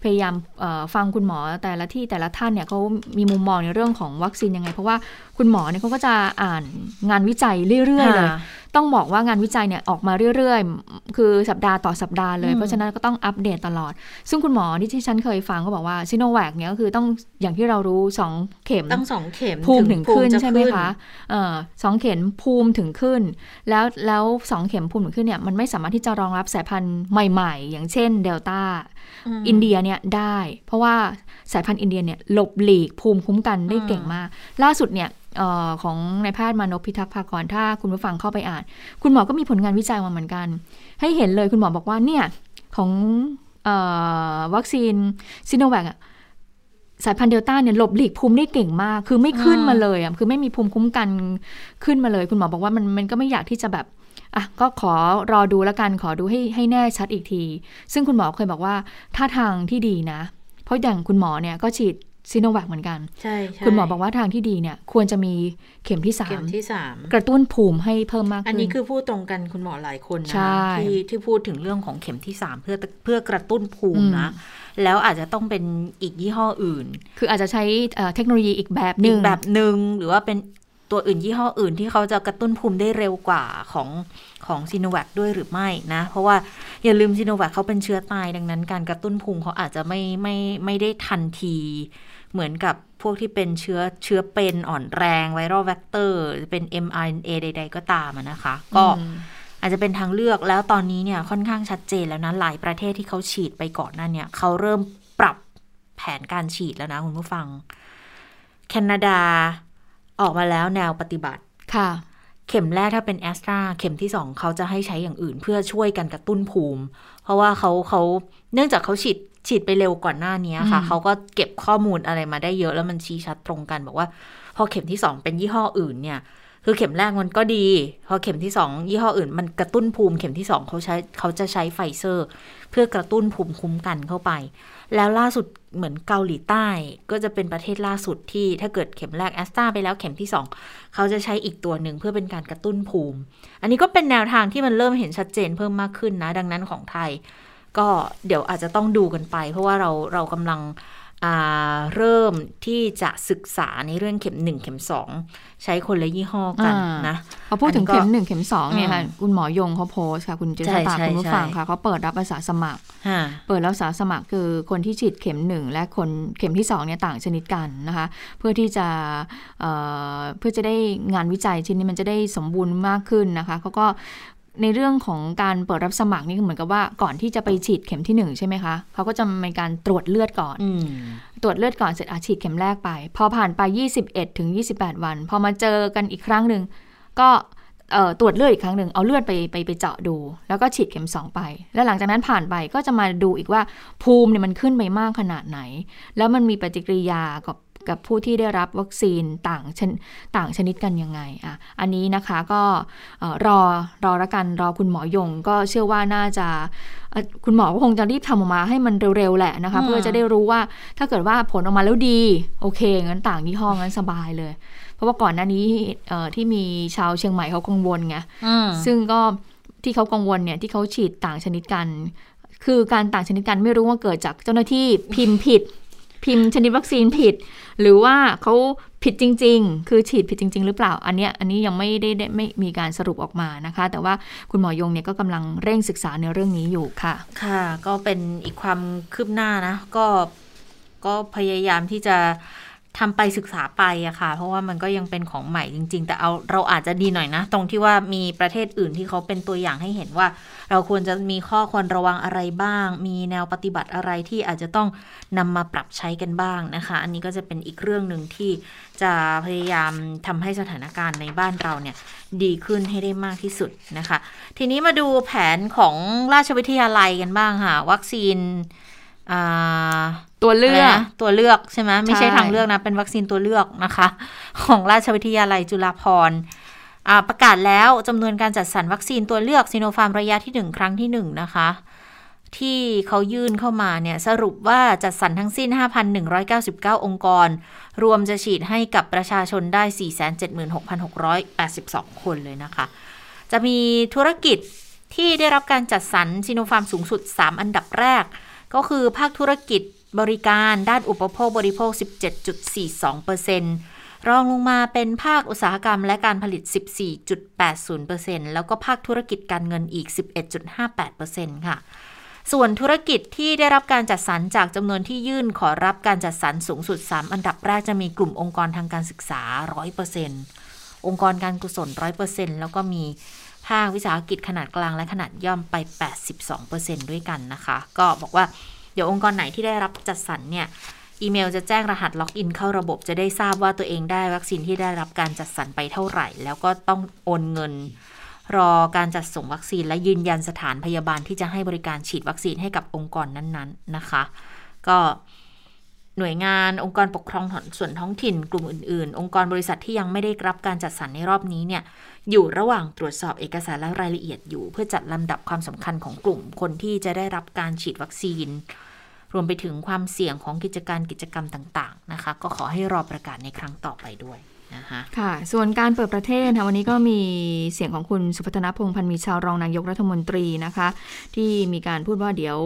พยายามเอ่อฟังคุณหมอแต่ละที่แต่ละท่านเนี่ยเขามีมุมมองในเรื่องของวัคซีนยังไง เพราะว่าคุณหมอเนี่ยเขาก็จะอ่านงานวิจัยเรื่อยๆเลยค่ะต้องบอกว่างานวิจัยเนี่ยออกมาเรื่อยๆ คือสัปดาห์ต่อสัปดาห์เลยอืมเพราะฉะนั้นก็ต้องอัปเดตตลอด ซึ่งคุณหมอที่ที่ฉันเคยฟังก็บอกว่าซิโนแวคเนี่ยก็คือต้องอย่างที่เรารู้2เข็มตั้งสองเข็มภูมิถึงขึ้นจะใช่ไหมคะเออสองเข็มภูมิถึงขึ้น แล้วแล้วสองเข็มภูมิถึงขึ้นเนี่ยมันไม่สามารถที่จะรองรับสายพันธุ์ใหม่ ๆ อย่างเช่นเดลต้ามอินเดียเนี่ยได้ เพราะว่าสายพันธุ์อินเดียเนี่ยหลบหลีกภูมิคุ้มกันได้เก่งมาก ล่าสุดเนี่ยเออของนายแพทย์มานพพิทักษ์ภากรถ้าคุณผู้ฟังเข้าไปอ่าน คุณหมอก็มีผลงานวิจัยมาเหมือนกัน ให้เห็นเลยคุณหมอบอกว่าเนี่ยของออวัคซีนซิโนแวคอะสายพันธุ์เดลต้าเนี่ยหลบหลีกภูมิได้เก่งมาก คือไม่ขึ้นมาเลยอะคือไม่มีภูมิคุ้มกันขึ้นมาเลย คุณหมอบอกว่ามันมันก็ไม่อยากที่จะแบบอะก็ขอรอดูแล้วกันขอดูให้ให้แน่ชัดอีกที ซึ่งคุณหมอเคยบอกว่าท่าทางที่ดีนะ เพราะอย่างคุณหมอเนี่ยก็ฉีด ซิโนแวคเหมือนกันใช่ใช่คุณหมอบอกว่าทางที่ดีเนี่ย ควรจะมีเข็มที่สาเข็มมที่สามกระตุ้นภูมิให้เพิ่มมากขึ้น อันนี้คือพูดตรงกันคุณหมอหลายคนนะใช่ที่ที่พูดถึงเรื่องของเข็มที่สามเพื่อเพื่อกระตุ้นภูมิอืมนะ แล้วอาจจะต้องเป็นอีกยี่ห้ออื่น คืออาจจะใช้เอ่อเทคโนโลยีอีกแบบหนึ่งอีกแบบหนึ่งหรือว่าเป็นตัวอื่นยี่ห้ออื่นที่เขาจะกระตุ้นภูมิได้เร็วกว่าของของซีโนแวคด้วยหรือไม่นะ เพราะว่าอย่าลืมซีโนแวคเขาเป็นเชื้อตายดังนั้น การกระตุ้นภูมิเขาอาจจะไม่ไม่ไม่ได้ทันที เหมือนกับพวกที่เป็นเชื้อเชื้อเป็นอ่อนแรง viral vectorเป็น mRNA ใด ๆ ก็ตามอะนะคะ ก็อืมอาจจะเป็นทางเลือกแล้วตอนนี้เนี่ยค่อนข้างชัดเจนแล้วนะ หลายประเทศที่เขาฉีดไปก่อนหน้าเนี่ยเขาเริ่มปรับแผนการฉีดแล้วนะคุณผู้ฟัง แคนาดาออกมาแล้วแนวปฏิบัติค่ะ เข็มแรกถ้าเป็นแอสตราเข็มที่สองเขาจะให้ใช้อย่างอื่นเพื่อช่วยกันกระตุ้นภูมิ เพราะว่าเขาเขาเนื่องจากเขาฉีด ฉีดไปเร็วก่อนหน้านี้ค่ะอืมเขาก็เก็บข้อมูลอะไรมาได้เยอะแล้วมันชี้ชัดตรงกัน บอกว่า พอเข็มที่สองเป็นยี่ห้ออื่นเนี่ย คือเข็มแรกมันก็ดี พอเข็มที่สองยี่ห้ออื่น มันกระตุ้นภูมิเข็มที่สองเขาใช้เขาจะใช้ไฟเซอร์ เพื่อกระตุ้นภูมิคุ้มกันเข้าไป แล้วล่าสุดเหมือนเกาหลีใต้ก็จะเป็นประเทศล่าสุดที่ถ้าเกิดเข็มแรกแอสตราไปแล้วเข็มที่สองเขาจะใช้อีกตัวหนึ่งเพื่อเป็นการกระตุ้นภูมิ อันนี้ก็เป็นแนวทางที่มันเริ่มเห็นชัดเจนเพิ่มมากขึ้นนะ ดังนั้นของไทย ก็เดี๋ยวอาจจะต้องดูกันไป เพราะว่าเราเรากำลังอ่าเริ่มที่จะศึกษาในเรื่องเข็ม1เข็ม2ใช้คนละยี่ห้อกันอ่านนะพอพูดถึงอันนี้ก็เข็มหนึ่งเข็มสองเนี่ยค่ะอืมคุณหมอยงเขาโพสต์ค่ะ คุณเจษใช่ตาใช่คุณผู้ฟังใช่ค่ะเขาเปิดรับอาสาสมัครฮะเปิดรับอาสาสมัครคือคนที่ฉีดเข็มหนึ่งและคนเข็มที่สองเนี่ยต่างชนิดกันนะคะ เพื่อที่จะเอ่อเพื่อจะได้งานวิจัยชิ้นนี้มันจะได้สมบูรณ์มากขึ้นนะคะเขาก็ ในเรื่องของการเปิดรับสมัครนี่เหมือนกับว่าก่อนที่จะไปฉีดเข็มที่หนึ่งใช่ไหมคะเขาก็จะมีการตรวจเลือดก่อนอืมตรวจเลือดก่อนเสร็จอาฉีดเข็มแรกไป พอผ่านไป 21ถึง28 วัน พอมาเจอกันอีกครั้งหนึ่งก็เอ่อตรวจเลือดอีกครั้งหนึ่งเอาเลือดไปไปไปเจาะดู แล้วก็ฉีดเข็ม 2 ไป แล้วหลังจากนั้นผ่านไปก็จะมาดูอีกว่าภูมิเนี่ยมันขึ้นไปมากขนาดไหน แล้วมันมีปฏิกิริยากับ กับผู้ที่ได้รับวัคซีนต่างชนต่างชนิดกันยังไงอะอันนี้นะคะก็เอ่อรอรอละกันรอคุณหมอยง ก็เชื่อว่าน่าจะเอ่อคุณหมอก็คงจะรีบทำออกมาให้มันเร็วๆแหละนะคะอืมเพื่อจะได้รู้ว่าถ้าเกิดว่าผลออกมาแล้วดี โอเคงั้นต่างยี่ห้องั้นสบายเลย เพราะว่าก่อนหน้านี้เอ่อที่มีชาวเชียงใหม่เขากังวลไงอืมซึ่งก็ที่เขากังวลเนี่ยที่เขาฉีดต่างชนิดกัน คือการต่างชนิดกันไม่รู้ว่าเกิดจากเจ้าหน้าที่พิมพ์ผิด พิมพ์ชนิดวัคซีนผิด หรือว่าเขาผิดจริง ๆ คือฉีดผิดจริง ๆ หรือเปล่า อันเนี้ยอันนี้ยังไม่ได้ไดไม่มีการสรุปออกมานะคะ แต่ว่าคุณหมอยงเนี่ยก็กำลังเร่งศึกษาในเรื่องนี้อยู่ค่ะ ค่ะ ก็เป็นอีกความคืบหน้านะ ก็ก็พยายามที่จะ ทำไปศึกษาไปอะค่ะ เพราะว่ามันก็ยังเป็นของใหม่จริง ๆ แต่เอาเราอาจจะดีหน่อยนะ ตรงที่ว่ามีประเทศอื่นที่เขาเป็นตัวอย่างให้เห็นว่า เราควรจะมีข้อควรระวังอะไรบ้าง มีแนวปฏิบัติอะไรที่อาจจะต้องนำมาปรับใช้กันบ้างนะคะ อันนี้ก็จะเป็นอีกเรื่องหนึ่งที่จะพยายามทำให้สถานการณ์ในบ้านเราเนี่ยดีขึ้นให้ได้มากที่สุดนะคะ ทีนี้มาดูแผนของราชวิทยาลัยกันบ้างค่ะวัคซีน ตัวเลือกะไรนะตัวเลือกใช่ไหมไม่ใช่ใช่ทางเลือกนะ เป็นวัคซีนตัวเลือกนะคะ ของราชวิทยาลัยจุฬาภรณ์อ่าประกาศแล้วจำนวนการจัดสรรวัคซีนตัวเลือกซีโนฟาร์มระยะที่ 1 ครั้งที่ 1 นะคะ ที่เขายื่นเข้ามาเนี่ย สรุปว่าจัดสรรทั้งสิ้น 5,199 องค์กร รวมจะฉีดให้กับประชาชนได้ 476,682 คนเลยนะคะ จะมีธุรกิจที่ได้รับการจัดสรรซีโนฟาร์มสูงสุด 3 อันดับแรก ก็คือภาคธุรกิจบริการด้านอุปโภคบริโภค 17.42%รองลงมาเป็นภาคอุตสาหกรรมและการผลิต 14.80%แล้วก็ภาคธุรกิจการเงินอีก 11.58%ค่ะ ส่วนธุรกิจที่ได้รับการจัดสรรจากจำนวนที่ยื่นขอรับการจัดสรรสูงสุด 3 อันดับแรกจะมีกลุ่มองค์กรทางการศึกษา 100%องค์กรการกุศล 100%แล้วก็มี ภาควิสาหกิจขนาดกลางและขนาดย่อมไป 82%ด้วยกันนะคะ ก็บอกว่าเดี๋ยวองค์กรไหนที่ได้รับจัดสรรเนี่ยอีเมลจะแจ้งรหัสล็อกอินเข้าระบบจะได้ทราบว่าตัวเองได้วัคซีนที่ได้รับการจัดสรรไปเท่าไหร่ แล้วก็ต้องโอนเงิน รอการจัดส่งวัคซีนและยืนยันสถานพยาบาลที่จะให้บริการฉีดวัคซีนให้กับองค์กรนั้นๆนะคะ ก็หน่วยงานองค์กรปกครองส่วนท้องถิ่นกลุ่มอื่นๆ องค์กรบริษัทที่ยังไม่ได้รับการจัดสรรในรอบนี้เนี่ย อยู่ระหว่างตรวจสอบเอกสารและรายละเอียดอยู่ เพื่อจัดลำดับความสำคัญของกลุ่มคนที่จะได้รับการฉีดวัคซีน รวมไปถึงความเสี่ยงของกิจการกิจกรรมต่างๆนะคะ ก็ขอให้รอประกาศในครั้งต่อไปด้วยนะคะค่ะ ส่วนการเปิดประเทศค่ะวันนี้ก็มีเสียงของคุณสุพัฒนพงษ์พันธ์มีเชาว์รองนายกรัฐมนตรีนะคะ ที่มีการพูดว่าเดี๋ยว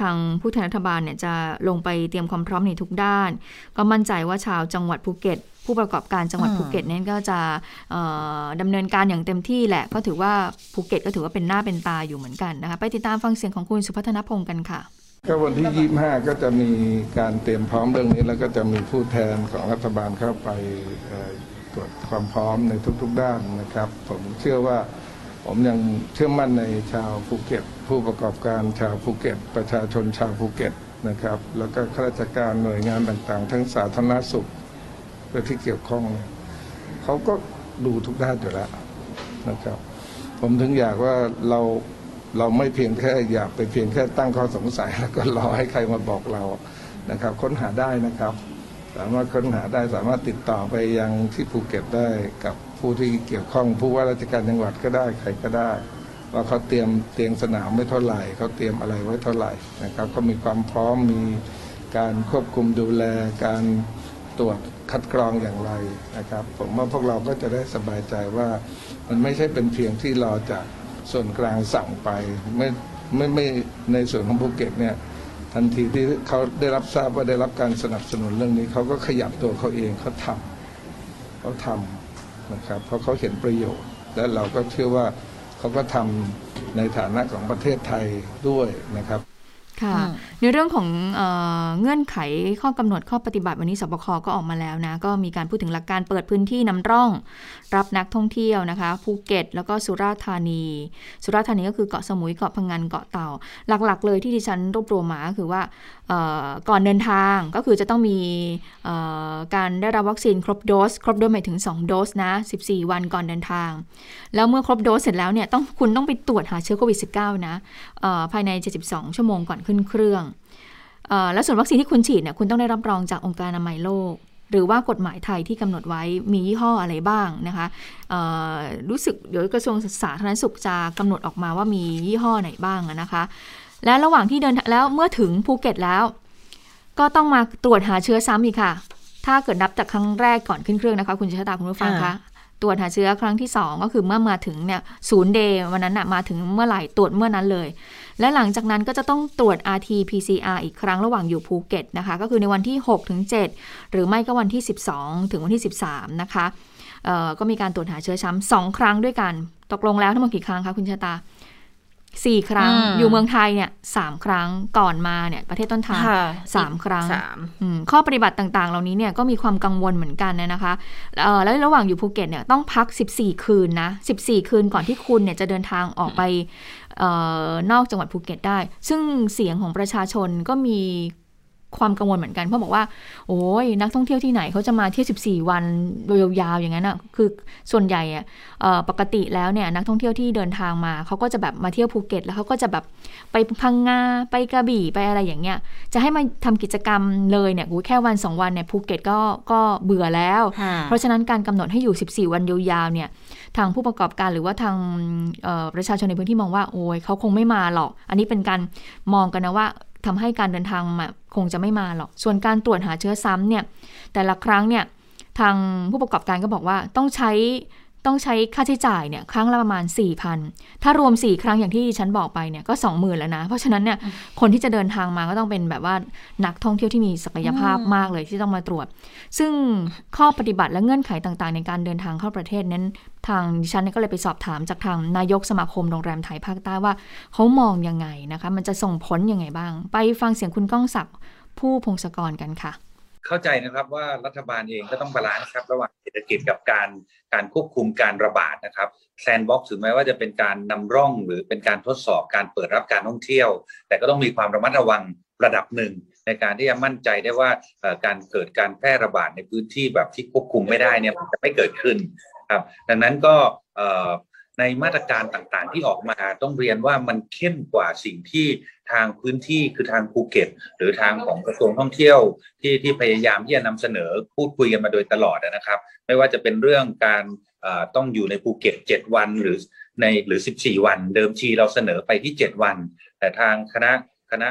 ทางผู้แทนรัฐบาลเนี่ยจะลงไปเตรียมความพร้อมในทุกด้าน ก็มั่นใจว่าชาวจังหวัดภูเก็ต ผู้ประกอบการจังหวัดอืมภูเก็ตเนี่ยก็จะเอ่อดำเนินการอย่างเต็มที่แหละ ก็ถือว่าภูเก็ตก็ถือว่าเป็นหน้าเป็นตาอยู่เหมือนกันนะคะ ไปติดตามฟังเสียงของคุณสุพัฒนพงษ์กันค่ะก็วันที่ 25 ก็จะมีการเตรียมพร้อมเรื่องนี้ แล้วก็จะมีผู้แทนของรัฐบาลเข้าไปเอ่อตรวจความพร้อมในทุกๆด้านนะครับ ผมเชื่อว่าผมยังเชื่อมั่นในชาวภูเก็ต ผู้ประกอบการชาวภูเก็ต ประชาชนชาวภูเก็ตนะครับ แล้วก็ข้าราชการหน่วยงานต่างๆ ทั้งสาธารณสุข และที่เกี่ยวข้องเนี่ยเขาก็ดูทุกด้านอยู่แล้วนะครับ ผมถึงอยากว่าเราเราไม่เพียงแค่อยากไปเพียงแค่ตั้งข้อสงสัยแล้วก็รอให้ใครมาบอกเรานะครับ ค้นหาได้นะครับ สามารถค้นหาได้สามารถติดต่อไปยังที่ภูเก็ตได้กับผู้ที่เกี่ยวข้องผู้ว่าราชการจังหวัดก็ได้ใครก็ได้ ว่าเขาเตรียมเตียงสนามไว้เท่าไหร่เขาเตรียมอะไรไว้เท่าไหร่นะครับเขามีความพร้อมมีการควบคุมดูแลการตรวจ คัดกรองอย่างไรนะครับ ผมว่าพวกเราก็จะได้สบายใจว่ามันไม่ใช่เป็นเพียงที่รอจากส่วนกลางสั่งไปไม่ไม่ไม่ในส่วนของภูเก็ตเนี่ยททันทีที่เขาได้รับทราบว่าได้รับการสนับสนุนเรื่องนี้เขาก็ขยับตัวเขาเองเขาทำเขาทำนะครับ เพราะเขาเห็นประโยชน์ และเราก็เชื่อว่าเขาก็ทำในฐานะของประเทศไทยด้วยนะครับ ค่ะอืมในเรื่องของเออเงื่อนไขข้อกำหนดข้อปฏิบัติวันนี้สบคก็ออกมาแล้วนะ ก็มีการพูดถึงหลักการเปิดพื้นที่นำร่อง รับนักท่องเที่ยวนะคะภูเก็ต แล้วก็สุราษฎร์ธานี สุราษฎร์ธานีก็คือเกาะสมุยเกาะพังงานเกาะเต่า หลักๆ เลยที่ดิฉันรวบรวมมาก็คือว่าเอ่อ ก่อนเดินทางก็คือจะต้องมีการได้รับวัคซีนครบโดส ครบโดสหมายถึง 2 โดสนะ 14 วันก่อนเดินทาง แล้วเมื่อครบโดสเสร็จแล้วเนี่ยต้องคุณต้องไปตรวจหาเชื้อโควิด -19 นะภายใน 72 ชั่วโมงก่อนขึ้นเครื่องอแล้วส่วนวัคซีนที่คุณฉีดเนี่ยคุณต้องได้รับรองจากองค์การอนามัยโลก หรือว่ากฎหมายไทยที่กำหนดไว้มียี่ห้ออะไรบ้างนะคะรู้สึกเดี๋ยวกระทรวงสาธารณสุขจะกำหนดออกมาว่ามียี่ห้อไหนบ้างนะคะ และระหว่างที่เดินทางแล้วเมื่อถึงภูเก็ตแล้ว ก็ต้องมาตรวจหาเชื้อซ้ำอีกค่ะ ถ้าเกิดนับจากครั้งแรกก่อนขึ้นเครื่องนะคะ คุณชะตาคุณผู้ฟังคะตรวจหาเชื้อครั้งที่ 2 ก็คือเมื่อมาถึงเนี่ยศูนย์ day วันนั้นนะมาถึงเมื่อไหร่ตรวจเมื่อนั้นเลย และหลังจากนั้นก็จะต้องตรวจ RT-PCR อีกครั้งระหว่างอยู่ภูเก็ตนะคะ ก็คือในวันที่6ถึง7หรือไม่ก็วันที่ 12 ถึงวันที่ 13 นะคะเอ่อก็มีการตรวจหาเชื้อซ้ำสองครั้งด้วยกัน ตกลงแล้วทั้งหมดกี่ครั้งคะคุณชะตา สี่ครั้งอืมอยู่เมืองไทยเนี่ยสามครั้งก่อนมาเนี่ยประเทศต้นทางค่ะสามครั้งสามอืมข้อปฏิบัติต่างๆ เหล่านี้เนี่ยก็มีความกังวลเหมือนกันนะคะเอ่อแล้วระหว่างอยู่ภูเก็ตเนี่ยต้องพัก 14 คืนนะ14 คืนก่อนที่คุณเนี่ยจะเดินทางออกไปเออนอกจังหวัดภูเก็ตได้ ซึ่งเสียงของประชาชนก็มี ความกังวลเหมือนกัน เพราะบอกว่า โอ้ยนักท่องเที่ยวที่ไหนเขาจะมาเที่ยว14 วันยาวๆอย่างนั้นอะคือส่วนใหญ่อะเอ่อปกติแล้วเนี่ยนักท่องเที่ยวที่เดินทางมาเขาก็จะแบบมาเที่ยวภูเก็ต แล้วเขาก็จะแบบไปพังงาไปกระบี่ไปอะไรอย่างเงี้ยจะให้มาทำกิจกรรมเลยเนี่ยโอ้ยแค่วัน2วันเนี่ยภูเก็ตก็ก็เบื่อแล้วค่ะเพราะฉะนั้นการกำหนดให้อยู่ 14 วันยาวๆเนี่ยทางผู้ประกอบการหรือว่าทางเอ่อประชาชนในพื้นที่มองว่าโอ้ยเขาคงไม่มาหรอก อันนี้เป็นการมองกันนะว่า ทำให้การเดินทางมาคงจะไม่มาหรอก ส่วนการตรวจหาเชื้อซ้ำเนี่ยแต่ละครั้งเนี่ยทางผู้ประกอบการก็บอกว่าต้องใช้ ต้องใช้ค่าใช้จ่ายเนี่ยครั้งละประมาณ 4,000 ถ้ารวม 4 ครั้งอย่างที่ดิฉันบอกไปเนี่ยก็ 20,000 แล้วนะ เพราะฉะนั้นเนี่ยคนที่จะเดินทางมาก็ต้องเป็นแบบว่านักท่องเที่ยวที่มีศักยภาพอืมมากเลยที่ต้องมาตรวจ ซึ่งข้อปฏิบัติและเงื่อนไขต่างๆ ในการเดินทางเข้าประเทศนั้นทางดิฉันเนี่ยก็เลยไปสอบถามจากทางนายกสมาคมโรงแรมไทยภาคใต้ว่าเขามองยังไงนะคะ มันจะส่งผลยังไงบ้าง ไปฟังเสียงคุณก้องศักดิ์คู่พงศกรกันค่ะ เข้าใจนะครับว่ารัฐบาลเองก็ต้อง balance ครับระหว่างเศรษฐกิจกับการการควบคุมการระบาดนะครับ sandbox ถึงแม้ว่าจะเป็นการนำร่องหรือเป็นการทดสอบการเปิดรับการท่องเที่ยว แต่ก็ต้องมีความระมัดระวังระดับหนึ่งในการที่จะมั่นใจได้ว่าการเกิดการแพร่ระบาดในพื้นที่แบบที่ควบคุมไม่ได้เนี่ยมันจะไม่เกิดขึ้นครับดังนั้นก็ ในมาตรการต่างๆ ที่ออกมาต้องเรียนว่ามันเข้มกว่าสิ่งที่ทางพื้นที่คือทางภูเก็ต หรือทางของกระทรวงท่องเที่ยวที่ที่พยายามที่จะนำเสนอพูดคุยกันมาโดยตลอดนะครับ ไม่ว่าจะเป็นเรื่องการต้องอยู่ในภูเก็ต 7 วันหรือในหรือ 14 วัน เดิมทีเราเสนอไปที่ 7 วัน แต่ทางคณะคณะ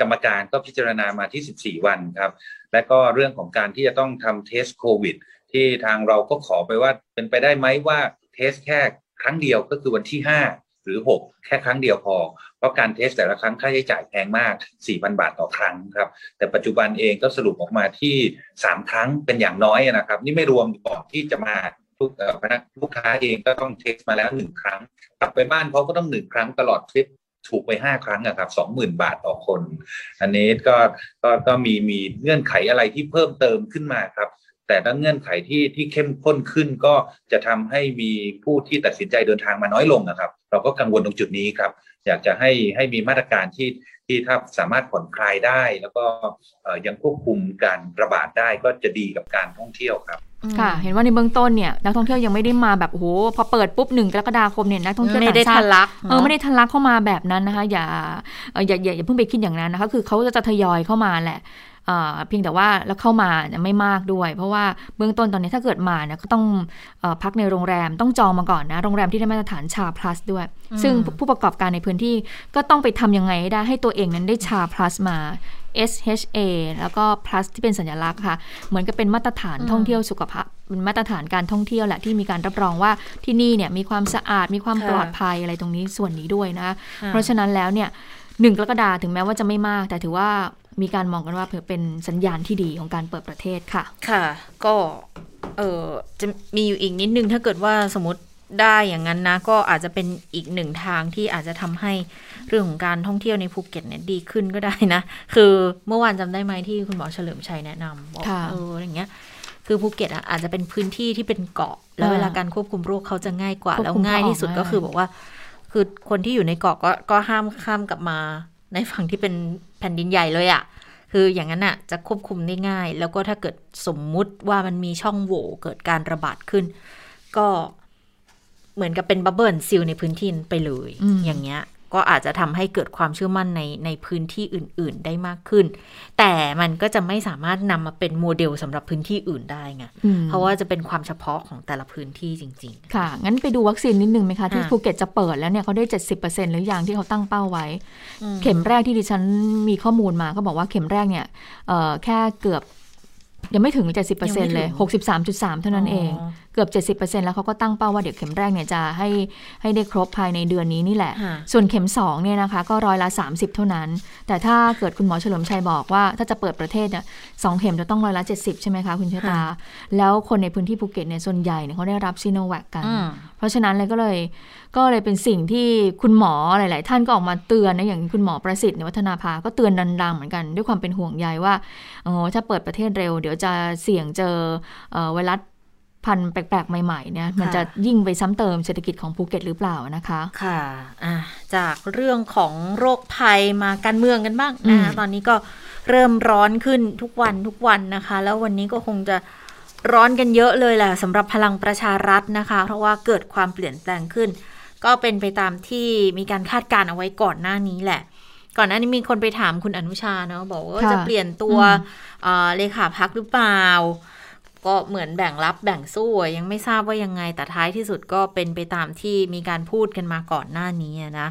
กรรมการก็พิจารณามาที่ 14 วันครับ และก็เรื่องของการที่จะต้องทำ test โควิดที่ทางเราก็ขอไปว่าเป็นไปได้ไหมว่า test แค่ ครั้งเดียวก็คือวันที่ 5 หรือ 6 แค่ครั้งเดียวพอ เพราะการ test แต่ละครั้งค่าใช้จ่ายแพงมาก 4,000 บาทต่อครั้งครับ แต่ปัจจุบันเองก็สรุปออกมาที่ 3 ครั้งเป็นอย่างน้อยนะครับ นี่ไม่รวมก่อนที่จะมาทุกพนักลูกค้าเองก็ต้อง test มาแล้วหนึ่งครั้ง กลับไปบ้านเขาก็ต้องหนึ่งครั้งตลอดทริปถูกไปห้าครั้งอะครับสองหมื่นบาทต่อคน อันนี้ก็ก็ก็มีมีเงื่อนไขอะไรที่เพิ่มเติมขึ้นมาครับ แต่ถ้าเงื่อนไขที่ที่เข้มข้นขึ้นก็จะทำให้มีผู้ที่ตัดสินใจเดินทางมาน้อยลงนะครับ เราก็กังวลตรงจุดนี้ครับ อยากจะให้ให้มีมาตรการที่ที่ถ้าสามารถผ่อนคลายได้ แล้วก็เอ่อยังควบคุมการระบาดได้ก็จะดีกับการท่องเที่ยวครับค่ะ เห็นว่าในเบื้องต้นเนี่ยนักท่องเที่ยวยังไม่ได้มาแบบโอ้โหพอเปิดปุ๊บหนึ่งกรกฎาคมเนี่ยนักท่องเที่ยวไม่ได้ต่างชาทะติลักเออไม่ได้ทะลักเข้ามาแบบนั้นนะคะอย่าเอ่ออย่าอย่าอย่าเพิ่งไปคิดอย่างนั้นนะคะ คือเขาจะทยอยเข้ามาแหละ เอ่อเพียงแต่ว่าแล้วเข้ามาเนี่ยไม่มากด้วย เพราะว่าเบื้องต้นตอนนี้ถ้าเกิดมาเนี่ยก็ต้องเอ่อพักในโรงแรมต้องจองมาก่อนนะโรงแรมที่ได้มาตรฐานชา plus ด้วย ซึ่งผู้ประกอบการในพื้นที่ก็ต้องไปทำยังไงให้ได้ให้ตัวเองนั้นได้ชา plus มา SHA แล้วก็ plus ที่เป็นสัญลักษณ์ค่ะ เหมือนกับเป็นมาตรฐานท่องเที่ยวสุขภาพเป็นมาตรฐานการท่องเที่ยวแหละที่มีการรับรองว่าที่นี่เนี่ยมีความสะอาดมีความค่ะปลอดภัยอะไรตรงนี้ส่วนนี้ด้วยนะค่ะเพราะฉะนั้นแล้วเนี่ยหนึ่งกรกฎาถึงแม้ว่าจะไม่มาก แต่ถือว่า มีการมองกันว่าเผื่อเป็นสัญญาณที่ดีของการเปิดประเทศค่ะ ค่ะ ก็เออจะมีอยู่อีกนิดนึงถ้าเกิดว่าสมมติได้อย่างนั้นนะ ก็อาจจะเป็นอีกหนึ่งทางที่อาจจะทำให้เรื่องของการท่องเที่ยวในภูเก็ตเนี่ยดีขึ้นก็ได้นะ คือเมื่อวานจำได้ไหมที่คุณหมอเฉลิมชัยแนะนำบอกค่ะเอออย่างเงี้ยคือภูเก็ตอะอาจจะเป็นพื้นที่ที่เป็นเกาะ แล้วอ่าเวลาการควบคุมโรคเขาจะง่ายกว่าควบแล้วคุมง่ายที่สุดเข้าออกก็คือง่ายบอกว่า คือคนที่อยู่ในเกาะก็ก็ห้ามข้ามกลับมา ในฝั่งที่เป็นแผ่นดินใหญ่เลยอะ คืออย่างนั้นอะจะควบคุมได้ง่าย แล้วก็ถ้าเกิดสมมุติว่ามันมีช่องโหว่เกิดการระบาดขึ้น ก็เหมือนกับเป็น bubble seal ในพื้นที่นั้นไปเลยอืมอย่างเงี้ย ก็อาจจะทำให้เกิดความเชื่อมั่นในในพื้นที่อื่น ๆ ได้มากขึ้น แต่มันก็จะไม่สามารถนำมาเป็นโมเดลสำหรับพื้นที่อื่นได้ไงอืมเพราะว่าจะเป็นความเฉพาะของแต่ละพื้นที่จริง ๆ ค่ะ งั้นไปดูวัคซีนนิดนึงไหมคะ ที่อะภูเก็ตจะเปิดแล้วเนี่ยเขาได้ 70%หรือยังที่เขาตั้งเป้าไว้อืมเข็มแรกที่ดิฉันมีข้อมูลมาก็บอกว่าเข็มแรกเนี่ยเอ่อแค่เกือบ ยังไม่ถึง 70%เลย 63.3 เท่านั้นเอง เกือบ 70%แล้วเขาก็ตั้งเป้าว่าเดี๋ยวเข็มแรกเนี่ยจะให้ให้ได้ครบภายในเดือนนี้นี่แหละค่ะส่วนเข็ม2เนี่ยนะคะก็ร้อยละ 30 เท่านั้น แต่ถ้าเกิดคุณหมอเฉลิมชัยบอกว่า ถ้าจะเปิดประเทศเนี่ยสองเข็มจะต้องร้อยละ 70 ใช่ไหมคะคุณเชษตา แล้วคนในพื้นที่ภูเก็ตเนี่ยส่วนใหญ่เนี่ยเขาได้รับซีโนแวคกันอืมเพราะฉะนั้นเลยก็เลยก็เลยเป็นสิ่งที่คุณหมอหลาย ๆ ท่านก็ออกมาเตือนนะอย่างคุณหมอประสิทธิ์ในวัฒนาภาก็เตือนดัง ๆ เหมือนกันด้วยความเป็นห่วงใยว่าโอ้ถ้าเปิดประเทศเร็ว เดี๋ยวจะเสี่ยงเจอเอ่อไวรัสพันธุ์แปลก ๆ ใหม่ ๆ เนี่ย มันค่ะจะยิ่งไปซ้ำเติมเศรษฐกิจของภูเก็ตหรือเปล่านะคะ ค่ะอะจากเรื่องของโรคภัยมาการเมืองกันบ้างนะคะอืมตอนนี้ก็เริ่มร้อนขึ้นทุกวันทุกวันนะคะ แล้ววันนี้ก็คงจะร้อนกันเยอะเลยแหละสำหรับพลังประชารัฐนะคะ เพราะว่าเกิดความเปลี่ยนแปลงขึ้น ก็เป็นไปตามที่มีการคาดการณ์เอาไว้ก่อนหน้านี้แหละ ก่อนหน้านี้มีคนไปถามคุณอนุชาเนาะบอกว่าค่ะจะเปลี่ยนตัวอืมเอ่อเลขาพักหรือเปล่า ก็เหมือนแบ่งรับแบ่งสู้อะยังไม่ทราบว่ายังไงแต่ท้ายที่สุดก็เป็นไปตามที่มีการพูดกันมาก่อนหน้านี้อะนะ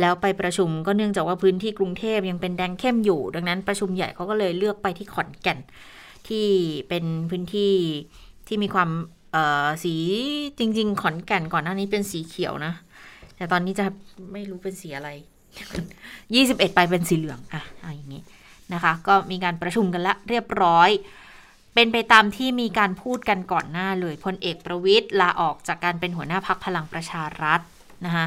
แล้วไปประชุมก็เนื่องจากว่าพื้นที่กรุงเทพยังเป็นแดงเข้มอยู่ ดังนั้นประชุมใหญ่เขาก็เลยเลือกไปที่ขอนแก่น ที่เป็นพื้นที่ที่มีความเอ่อสีจริง ๆ ขอนแก่นก่อนหน้านี้เป็นสีเขียวนะ แต่ตอนนี้จะไม่รู้เป็นสีอะไรยี่สิบเอ็ดไปเป็นสีเหลืองอะเอาอย่างนี้นะคะ ก็มีการประชุมกันละเรียบร้อย เป็นไปตามที่มีการพูดกันก่อนหน้าเลยพลเอกประวิทย์ลาออกจากการเป็นหัวหน้าพักพลังประชารัฐนะคะ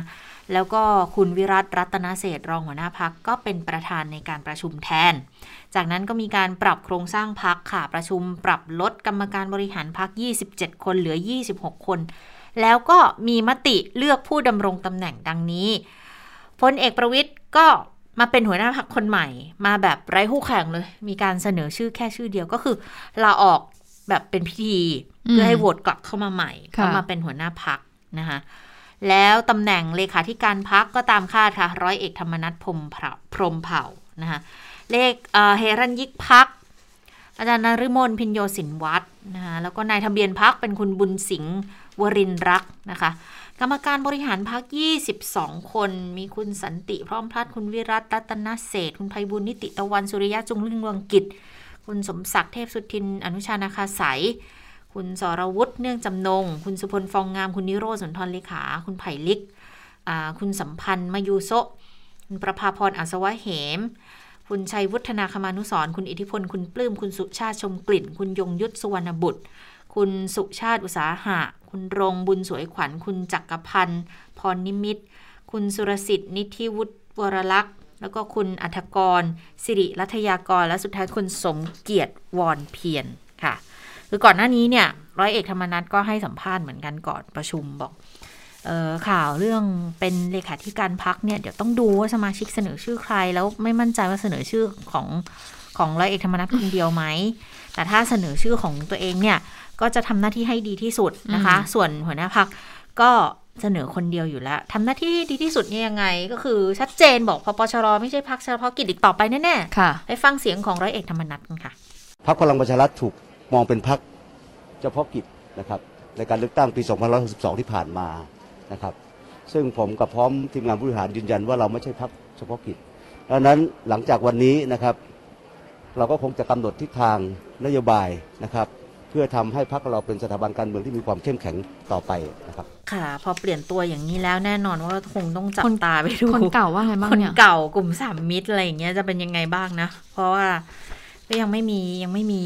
แล้วก็คุณวิรัตรัตนเศษรองหัวหน้าพักก็เป็นประธานในการประชุมแทน จากนั้นก็มีการปรับโครงสร้างพักค่ะประชุมปรับลดกรรมการบริหารพัก 27 คนเหลือ 26 คน แล้วก็มีมติเลือกผู้ดำรงตำแหน่งดังนี้พลเอกประวิทย์ก็มาเป็นหัวหน้าพักคนใหม่ มาแบบไร้คู่แข่งเลย มีการเสนอชื่อแค่ชื่อเดียวก็คือลาออกแบบเป็นพิธีอืมเพื่อให้โหวตกลับเข้ามาใหม่ค่ะก็มาเป็นหัวหน้าพักนะคะแล้วตำแหน่งเลขาธิการพักก็ตามคาดค่ะ ร้อยเอกธรรมนัฐพรหมเผ่าพรหมเผ่านะคะเลขเอ่อเฮรัญยิกพัก อาจารย์นฤมลพินโยสินวัฒน์นะคะแล้วก็นายทะเบียนพักเป็นคุณบุญสิงห์ วรินรักนะคะ กรรมการบริหารพัก 22 คน มีคุณสันติ พร้อมพลัดคุณวิรัตรัตนเศษ คุณไพบุญนิติตะวันสุริยะจุงเรื่องเรืองกิจ คุณสมศักดิ์เทพสุทิน อนุชานาคาสายคุณสรวุฒิเนื่องจำนง คุณสุพลฟองงาม คุณนิโรธสุนทรเลขา คุณไผ่ลิก คุณสัมพันธ์มายูโซคุณประภาพรอัศวะเหม คุณชัยวุฒนาคมานุสร คุณอิทธิพล คุณปลื้ม คุณสุชาติชมกลิ่น คุณยงยุทธสุวรรณบุตร คุณสุชาติอุตสาหะ คุณรงบุญสวยขวัญ คุณจักรพันธ์พรนิมิต คุณสุรสิทธิ์นิธิวุฒิวรลักษณ์ แล้วก็คุณอัธกร สิริรัตยากร และสุดท้ายคุณสมเกียรติวอนเพียรค่ะ คือก่อนหน้านี้เนี่ย ร้อยเอกธรรมนัฐก็ให้สัมภาษณ์เหมือนกันก่อนประชุมบอกออข่าวเรื่องเป็นเลขาธิการพักเนี่ยเดี๋ยวต้องดูว่าสมาชิกเสนอชื่อใคร แล้วไม่มั่นใจว่าเสนอชื่อของของร้อยเอกธรรมนัฐคนเดียวไหมแต่ถ้าเสนอชื่อของตัวเองเนี่ยก็จะทำหน้าที่ให้ดีที่สุดนะคะ ส่วนหัวหน้าพักก็เสนอคนเดียวอยู่แล้วทำหน้าที่ดีที่สุดเนี่ยยังไง ก็คือชัดเจนบอกพปชรไม่ใช่พักเฉพาะกิจอีกต่อไปแน่ค่ะๆไปฟังเสียงของร้อยเอกธรรมนัฐกันค่ะพรรคพลังประชารัฐถูกมองเป็นพรรคเฉพาะกิจนะครับ ในการเลือกตั้งปี 2562 ที่ผ่านมานะครับ ซึ่งผมกับพร้อมทีมงานผู้บริหารยืนยันว่าเราไม่ใช่พรรคเฉพาะกิจดังนั้นหลังจากวันนี้นะครับ เราก็คงจะกำหนดทิศทางนโยบายนะครับ เพื่อทำให้พรรคเราเป็นสถาบันการเมืองที่มีความเข้มแข็งต่อไปนะครับ ค่ะ พอเปลี่ยนตัวอย่างนี้แล้วแน่นอนว่าคงต้องจับตาไปดูคนเก่าว่าไงบ้างคนเนี่ยเก่ากลุ่มสามมิตรอะไรอย่างเงี้ยจะเป็นยังไงบ้างนะ เพราะว่าก็ยังไม่มียังไม่มี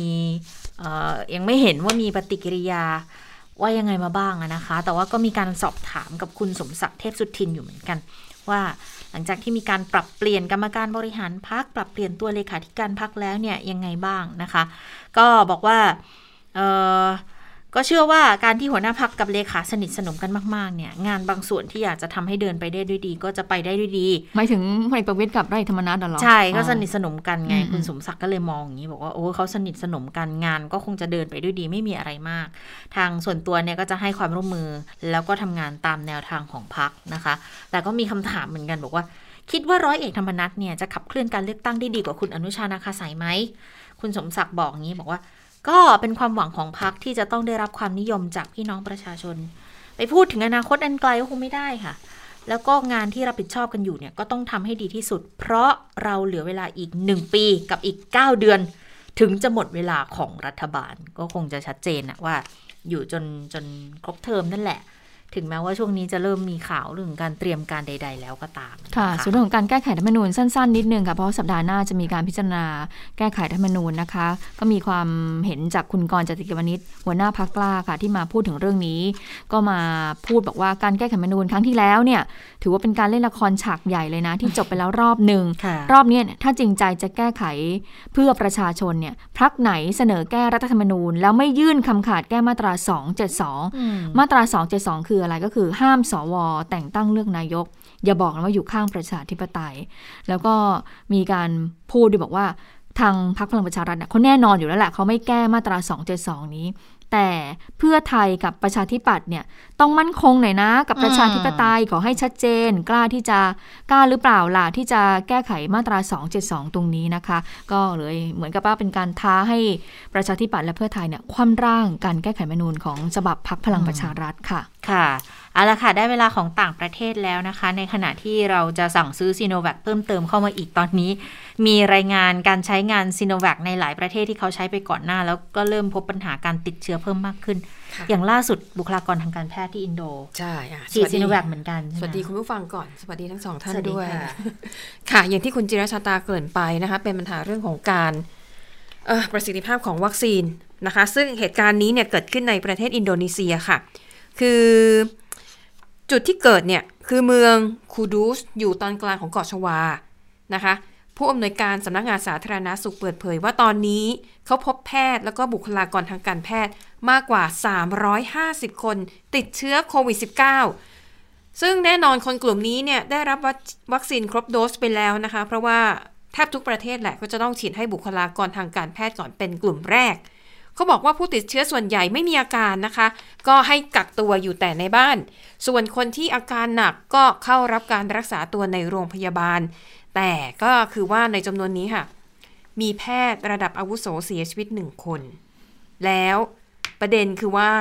เอ่อยังไม่เห็นว่ามีปฏิกิริยาว่ายังไงมาบ้างอะนะคะ แต่ว่าก็มีการสอบถามกับคุณสมศักดิ์เทพสุทินอยู่เหมือนกัน ว่าหลังจากที่มีการปรับเปลี่ยนกรรมการบริหารพักปรับเปลี่ยนตัวเลขาธิการพักแล้วเนี่ยยังไงบ้างนะคะ ก็บอกว่าเออ ก็เชื่อว่าการที่หัวหน้าพักกับเลขาสนิทสนมกันมากๆเนี่ย งานบางส่วนที่อยากจะทำให้เดินไปได้ด้วยดี ก็จะไปได้ด้วยดีหมายถึงพลเอกประวิตยกับไร่ธรรมนัฐเหรอใช่ก็อ๋อสนิทสนมกันไงอืมคุณสมศักดิ์ก็เลยมองอย่างนี้บอกว่าโอ้เขาสนิทสนมกันงานก็คงจะเดินไปด้วยดีไม่มีอะไรมาก ทางส่วนตัวเนี่ยก็จะให้ความร่วมมือ แล้วก็ทำงานตามแนวทางของพักนะคะ แต่ก็มีคำถามเหมือนกันบอกว่า คิดว่าร้อยเอกธรรมนัฐเนี่ยจะขับเคลื่อนการเลือกตั้งได้ดีกว่าคุณอนุชานาคาสายไหมคุณสมศักดิ์บอกอย่างนี้บอกว่า ก็เป็นความหวังของพักที่จะต้องได้รับความนิยมจากพี่น้องประชาชน ไปพูดถึงอนาคตอันไกลก็คงไม่ได้ค่ะ แล้วก็งานที่รับผิดชอบกันอยู่เนี่ยก็ต้องทำให้ดีที่สุด เพราะเราเหลือเวลาอีก 1 ปีกับอีก 9 เดือน ถึงจะหมดเวลาของรัฐบาล ก็คงจะชัดเจนนะว่า อยู่จนจนครบเทอมนั่นแหละ ถึงแม้ว่าช่วงนี้จะเริ่มมีข่าวเรื่องการเตรียมการใด ๆ แล้วก็ตามนค่ะส่วนเรื่องของการแก้ไขรัฐธรรมนูญสั้น ๆ นิดนึงค่ะเพราะว่าสัปดาห์หน้าจะมีการพิจารณาแก้ไขรัฐธรรมนูญนะคะ ก็มีความเห็นจากคุณกรณ์จติกวณิชหัวหน้าพักกล้าค่ะที่มาพูดถึงเรื่องนี้ ก็มาพูดบอกว่าการแก้ไขรัฐธรรมนูญครั้งที่แล้วเนี่ยถือว่าเป็นการเล่นละครฉากใหญ่เลยนะ ที่จบไปแล้วรอบหนึ่งค่ะรอบเนี้ยถ้าจริงใจจะแก้ไขเพื่อประชาชนเนี่ยพักไหนเสนอแก้รัฐธรรมนูญ แล้วไม่ยื่นคำขาดแก้มาตรา 272อืมมาตรา 272 คืออะไรก็คือห้ามสวแต่งตั้งเลือกนายก อย่าบอกนะว่าอยู่ข้างประชาธิปไตย แล้วก็มีการพูดด้วยบอกว่าทางพรรคพลังประชารัฐเนี่ยเขาแน่นอนอยู่แล้วแหละเขาไม่แก้มาตรา 272 นี้ แต่เพื่อไทยกับประชาธิปัตย์เนี่ยต้องมั่นคงหน่อยนะ กับประชาธิปไตยขอให้ชัดเจน กล้าที่จะกล้าหรือเปล่าล่ะที่จะแก้ไขมาตรา 272 ตรงนี้นะคะ ก็เลยเหมือนกับว่าเป็นการท้าให้ประชาธิปัตย์และเพื่อไทยเนี่ยคว่ำร่างการแก้ไขรัฐธรรมนูญของฉบับพรรคพลังประชารัฐค่ะค่ะ เอาละค่ะ ได้เวลาของต่างประเทศแล้วนะคะ ในขณะที่เราจะสั่งซื้อซีโนแวคเพิ่มเติมเข้ามาอีกตอนนี้ มีรายงานการใช้งานซีโนแวคในหลายประเทศที่เขาใช้ไปก่อนหน้า แล้วก็เริ่มพบปัญหาการติดเชื้อเพิ่มมากขึ้นค่ะอย่างล่าสุดบุคลากรทางการแพทย์ที่อินโดใช่อะฉีดสวัสซีโนแวคเหมือนกันสใช่ไหมวัสดีคุณผู้ฟังก่อนสวัสดีทั้งสองท่านสวัสดีด้วยค่ะค่ะ อย่างที่คุณจิรชาตาเกริ่นไปนะคะ เป็นปัญหาเรื่องของการเอ่อประสิทธิภาพของวัคซีนนะคะ ซึ่งเหตุการณ์นี้เนี่ยเกิดขึ้นในประเทศอินโดนีเซียค่ะ คือ จุดที่เกิดเนี่ยคือเมืองคูดูสอยู่ตอนกลางของเกาะชวานะคะ ผู้อำนวยการสำนักงานสาธารณาสุขเปิดเผยว่าตอนนี้เขาพบแพทย์แล้วก็บุคลากรทางการแพทย์มากกว่า 350 คนติดเชื้อโควิด -19 ซึ่งแน่นอนคนกลุ่มนี้เนี่ยได้รับวัควัคซีนครบโดสไปแล้วนะคะ เพราะว่าแทบทุกประเทศแหละก็จะต้องฉีดให้บุคลากรทางการแพทย์ก่อนเป็นกลุ่มแรก เขาบอกว่าผู้ติดเชื้อส่วนใหญ่ไม่มีอาการนะคะ ก็ให้กักตัวอยู่แต่ในบ้าน ส่วนคนที่อาการหนักก็เข้ารับการรักษาตัวในโรงพยาบาล แต่ก็คือว่าในจำนวนนี้ค่ะ มีแพทย์ระดับอาวุโสเสียชีวิตหนึ่งคน แล้วประเด็นคือว่า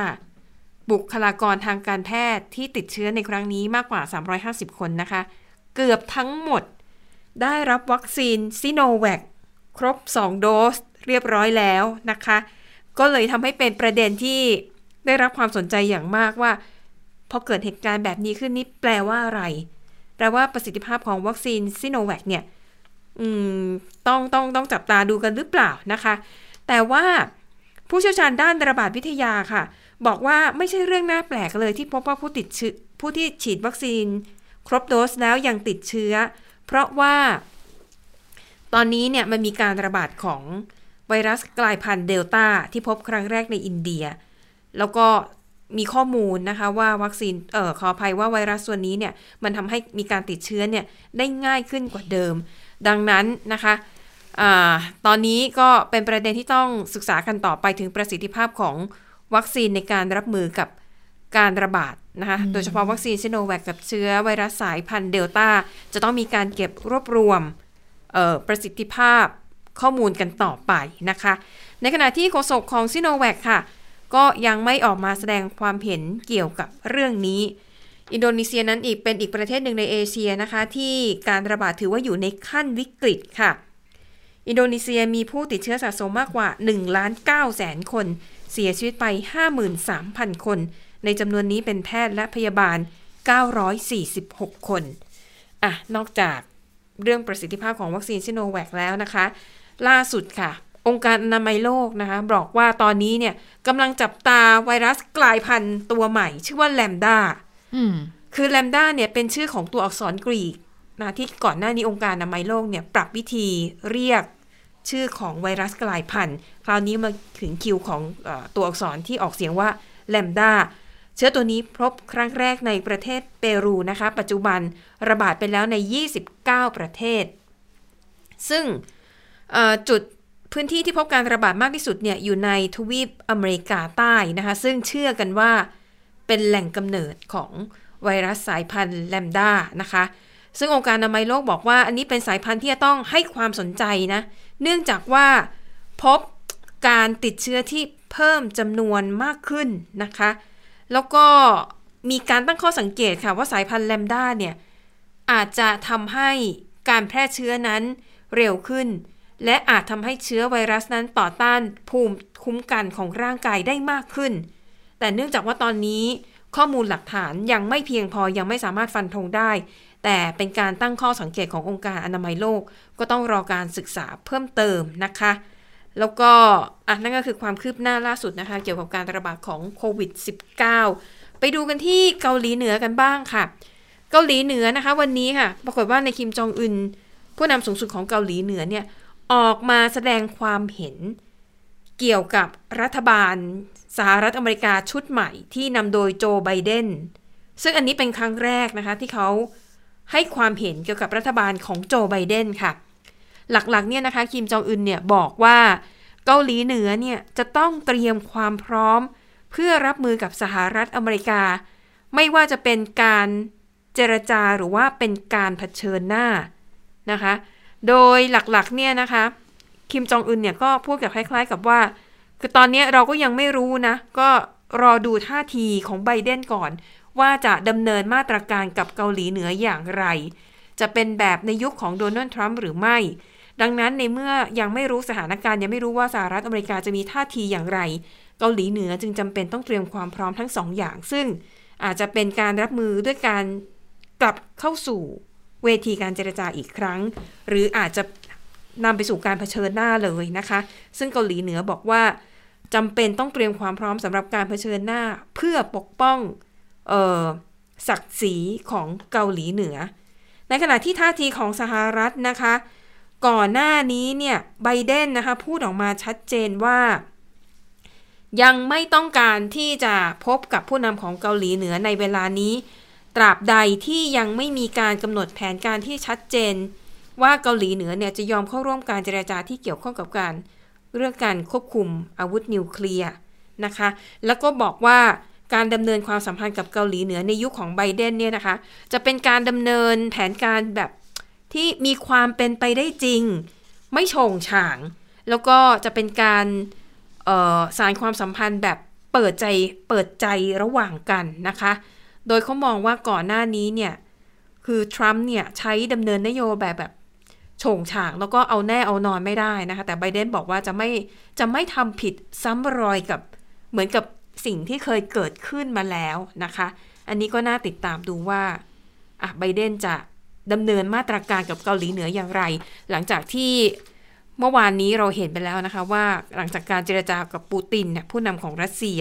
บุคลากรทางการแพทย์ที่ติดเชื้อในครั้งนี้มากกว่า 350 คนนะคะ เกือบทั้งหมดได้รับวัคซีนซิโนแวคครบ 2 โดสเรียบร้อยแล้วนะคะ ก็เลยทำให้เป็นประเด็นที่ได้รับความสนใจอย่างมากว่าพอเกิดเหตุการณ์แบบนี้ขึ้นนี่แปลว่าอะไร แปลว่าประสิทธิภาพของวัคซีนซิโนแวคเนี่ยต้องต้องต้องจับตาดูกันหรือเปล่านะคะ แต่ว่าผู้เชี่ยวชาญด้านระบาดวิทยาค่ะ บอกว่าไม่ใช่เรื่องน่าแปลกเลยที่พบว่าผู้ติดเชื้อผู้ที่ฉีดวัคซีน ครบโดสแล้วยังติดเชื้อ เพราะว่า ตอนนี้เนี่ยมันมีการระบาดของ ไวรัสกลายพันธุ์เดลต้าที่พบครั้งแรกในอินเดีย แล้วก็มีข้อมูลนะคะว่าวัคซีนเอ่อขออภัยว่าไวรัสตัวนี้เนี่ยมันทำให้มีการติดเชื้อเนี่ยได้ง่ายขึ้นกว่าเดิม ดังนั้นนะคะอาตอนนี้ก็เป็นประเด็นที่ต้องศึกษากันต่อไปถึงประสิทธิภาพของวัคซีนในการรับมือกับการระบาดนะคะโดยเฉพาะวัคซีนซิโนแวคกับเชื้อไวรัสสายพันธุ์เดลต้าจะต้องมีการเก็บรวบรวมเอ่อประสิทธิภาพ ข้อมูลกันต่อไปนะคะ ในขณะที่โฆษกของซิโนแวคค่ะ ก็ยังไม่ออกมาแสดงความเห็นเกี่ยวกับเรื่องนี้ อินโดนีเซียนั้นอีกเป็นอีกประเทศหนึ่งในเอเชียนะคะ ที่การระบาดถือว่าอยู่ในขั้นวิกฤตค่ะ อินโดนีเซียมีผู้ติดเชื้อสะสมมากกว่า1ล้าน9แสนคน เสียชีวิตไป 53,000 คน ในจำนวนนี้เป็นแพทย์และพยาบาล 946 คนอะนอกจากเรื่องประสิทธิภาพของวัคซีนซิโนแวคแล้วนะคะ ล่าสุดค่ะ องค์การอนามัยโลกนะคะ บอกว่าตอนนี้เนี่ยกำลังจับตาไวรัสกลายพันธุ์ตัวใหม่ ชื่อว่าแลมดาอืมคือแลมด้าเนี่ยเป็นชื่อของตัวอักษรกรีกนะที่ก่อนหน้านี้องค์การอนามัยโลกเนี่ยปรับวิธีเรียกชื่อของไวรัสกลายพันธุ์ คราวนี้มาถึงคิวของเออตัวอักษรที่ออกเสียงว่าแลมด้าเชื้อตัวนี้พบครั้งแรกในประเทศเปรูนะคะ ปัจจุบันระบาดไปแล้วใน 29 ประเทศ ซึ่งเอ่อ จุดพื้นที่ที่พบการระบาดมากที่สุดเนี่ยอยู่ในทวีปอเมริกาใต้นะคะซึ่งเชื่อกันว่าเป็นแหล่งกำเนิดของไวรัสสายพันธุ์แลมด้านะคะ ซึ่งองค์การอนามัยโลกบอกว่า อันนี้เป็นสายพันธุ์ที่จะต้องให้ความสนใจนะ เนื่องจากว่าพบการติดเชื้อที่เพิ่มจำนวนมากขึ้นนะคะ แล้วก็มีการตั้งข้อสังเกตค่ะว่าสายพันธุ์แลมด้าเนี่ยอาจจะทำให้การแพร่เชื้อนั้นเร็วขึ้น และอาจทำให้เชื้อไวรัสนั้นต่อต้านภูมิคุ้มกันของร่างกายได้มากขึ้น แต่เนื่องจากว่าตอนนี้ข้อมูลหลักฐานยังไม่เพียงพอยังไม่สามารถฟันธงได้ แต่เป็นการตั้งข้อสังเกตขององค์การอนามัยโลก ก็ต้องรอการศึกษาเพิ่มเติมนะคะ แล้วก็อะนั่นก็คือความคืบหน้าล่าสุดนะคะ เกี่ยวกับการระบาดของโควิด -19 ไปดูกันที่เกาหลีเหนือกันบ้างค่ะ เกาหลีเหนือนะคะ วันนี้ค่ะ ปรากฏว่าในคิมจองอึนผู้นำสูงสุดของเกาหลีเหนือเนี่ย ออกมาแสดงความเห็น เกี่ยวกับรัฐบาลสหรัฐอเมริกาชุดใหม่ที่นำโดยโจไบเดนซึ่งอันนี้เป็นครั้งแรกนะคะที่เขาให้ความเห็นเกี่ยวกับรัฐบาลของโจไบเดนค่ะ หลักๆเนี่ยนะคะคิมจองอึนเนี่ยบอกว่าเกาหลีเหนือเนี่ยจะต้องเตรียมความพร้อม เพื่อรับมือกับสหรัฐอเมริกา ไม่ว่าจะเป็นการเจรจาหรือว่าเป็นการเผชิญหน้านะคะ โดยหลักๆเนี่ยนะคะ คิมจองอึนเนี่ยก็พูดกับคล้ายๆกับว่า คือตอนนี้เราก็ยังไม่รู้นะ ก็รอดูท่าทีของไบเดนก่อน ว่าจะดำเนินมาตรการกับเกาหลีเหนืออย่างไร จะเป็นแบบในยุคของโดนัลด์ทรัมป์หรือไม่ ดังนั้นในเมื่อยังไม่รู้สถานการณ์ยังไม่รู้ว่าสหรัฐอเมริกาจะมีท่าทีอย่างไร เกาหลีเหนือจึงจำเป็นต้องเตรียมความพร้อมทั้งสองอย่าง ซึ่งอาจจะเป็นการรับมือด้วยการกลับเข้าสู่ เวทีการเจรจาอีกครั้ง หรืออาจจะนำไปสู่การเผชิญหน้าเลยนะคะ ซึ่งเกาหลีเหนือบอกว่าจำเป็นต้องเตรียมความพร้อมสำหรับการเผชิญหน้าเพื่อปกป้องศักดิ์ศรีของเกาหลีเหนือ ในขณะที่ท่าทีของสหรัฐนะคะ ก่อนหน้านี้เนี่ยไบเดนนะคะพูดออกมาชัดเจนว่า ยังไม่ต้องการที่จะพบกับผู้นำของเกาหลีเหนือในเวลานี้ ตราบใดที่ยังไม่มีการกำหนดแผนการที่ชัดเจน ว่าเกาหลีเหนือเนี่ยจะยอมเข้าร่วมการเจรจาที่เกี่ยวข้องกับการเรื่องการควบคุมอาวุธนิวเคลียร์นะคะ แล้วก็บอกว่าการดำเนินความสัมพันธ์กับเกาหลีเหนือในยุคของไบเดนเนี่ยนะคะ จะเป็นการดำเนินแผนการแบบที่มีความเป็นไปได้จริง ไม่โฉงฉาง แล้วก็จะเป็นการสารความสัมพันธ์แบบเปิดใจเปิดใจระหว่างกันนะคะ โดยเขามองว่าก่อนหน้านี้เนี่ย คือทรัมป์เนี่ยใช้ดำเนินนโยบายแบบโฉงฉางแล้วก็เอาแน่เอานอนไม่ได้นะคะ แต่ไบเดนบอกว่าจะไม่จะไม่ทำผิดซ้ำรอยกับเหมือนกับสิ่งที่เคยเกิดขึ้นมาแล้วนะคะ อันนี้ก็น่าติดตามดูว่าอะไบเดนจะดำเนินมาตรการกับเกาหลีเหนืออย่างไร หลังจากที่เมื่อวานนี้เราเห็นไปแล้วนะคะว่าหลังจากการเจรจากับปูตินเนี่ยผู้นำของรัสเซีย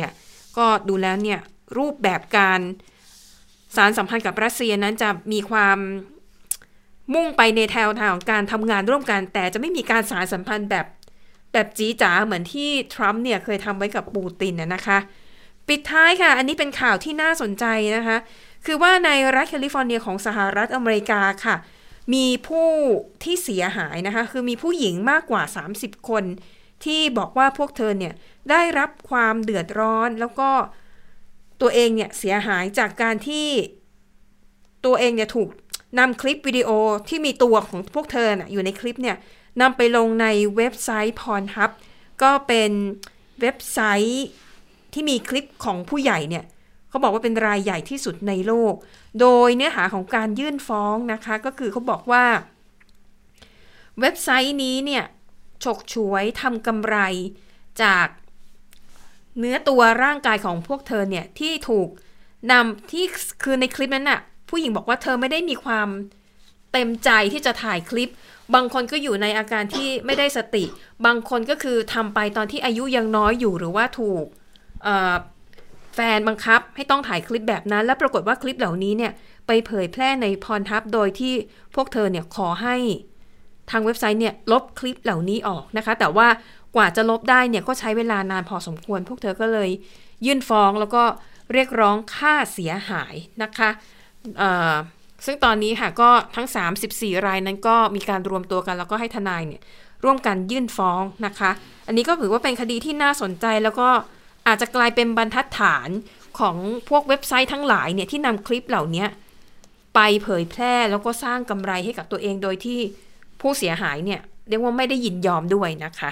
ก็ดูแล้วเนี่ยรูปแบบการ สารสัมพันธ์กับรัสเซียนั้นจะมีความมุ่งไปในแนวทางของการทำงานร่วมกัน แต่จะไม่มีการสารสัมพันธ์แบบแบบจีจ๋าเหมือนที่ทรัมป์เนี่ยเคยทำไว้กับปูตินนะนะคะ ปิดท้ายค่ะ อันนี้เป็นข่าวที่น่าสนใจนะคะ คือว่าในรัฐแคลิฟอร์เนียของสหรัฐอเมริกาค่ะ มีผู้ที่เสียหายนะคะ คือมีผู้หญิงมากกว่า 30 คน ที่บอกว่าพวกเธอเนี่ยได้รับความเดือดร้อนแล้วก็ ตัวเองเนี่ยเสียหายจากการที่ตัวเองเนี่ยถูกนำคลิปวิดีโอที่มีตัวของพวกเธอนะอยู่ในคลิปเนี่ยนำไปลงในเว็บไซต์ Pornhub ก็เป็นเว็บไซต์ที่มีคลิปของผู้ใหญ่เนี่ยเขาบอกว่าเป็นรายใหญ่ที่สุดในโลก โดยเนื้อหาของการยื่นฟ้องนะคะ ก็คือเขาบอกว่า เว็บไซต์นี้เนี่ยฉกฉวยทำกำไรจาก เนื้อตัวร่างกายของพวกเธอเนี่ยที่ถูกนำที่คือในคลิปนั้นน่ะ ผู้หญิงบอกว่าเธอไม่ได้มีความเต็มใจที่จะถ่ายคลิป บางคนก็อยู่ในอาการที่ไม่ได้สติ บางคนก็คือทำไปตอนที่อายุยังน้อยอยู่หรือว่าถูกแฟนบังคับให้ต้องถ่ายคลิปแบบนั้น แล้วปรากฏว่าคลิปเหล่านี้เนี่ยไปเผยแพร่ในพรทับโดยที่พวกเธอเนี่ยขอให้ทางเว็บไซต์เนี่ยลบคลิปเหล่านี้ออกนะคะ แต่ว่า กว่าจะลบได้เนี่ยก็ใช้เวลานานพอสมควร พวกเธอก็เลยยื่นฟ้องแล้วก็เรียกร้องค่าเสียหายนะคะซึ่งตอนนี้ค่ะก็ทั้ง 34 รายนั้นก็มีการรวมตัวกันแล้วก็ให้ทนายเนี่ยร่วมกันยื่นฟ้องนะคะ อันนี้ก็ถือว่าเป็นคดีที่น่าสนใจแล้วก็อาจจะกลายเป็นบรรทัดฐานของพวกเว็บไซต์ทั้งหลายเนี่ยที่นำคลิปเหล่านี้ไปเผยแพร่แล้วก็สร้างกำไรให้กับตัวเองโดยที่ผู้เสียหายเนี่ยเรียกว่าไม่ได้ยินยอมด้วยนะคะ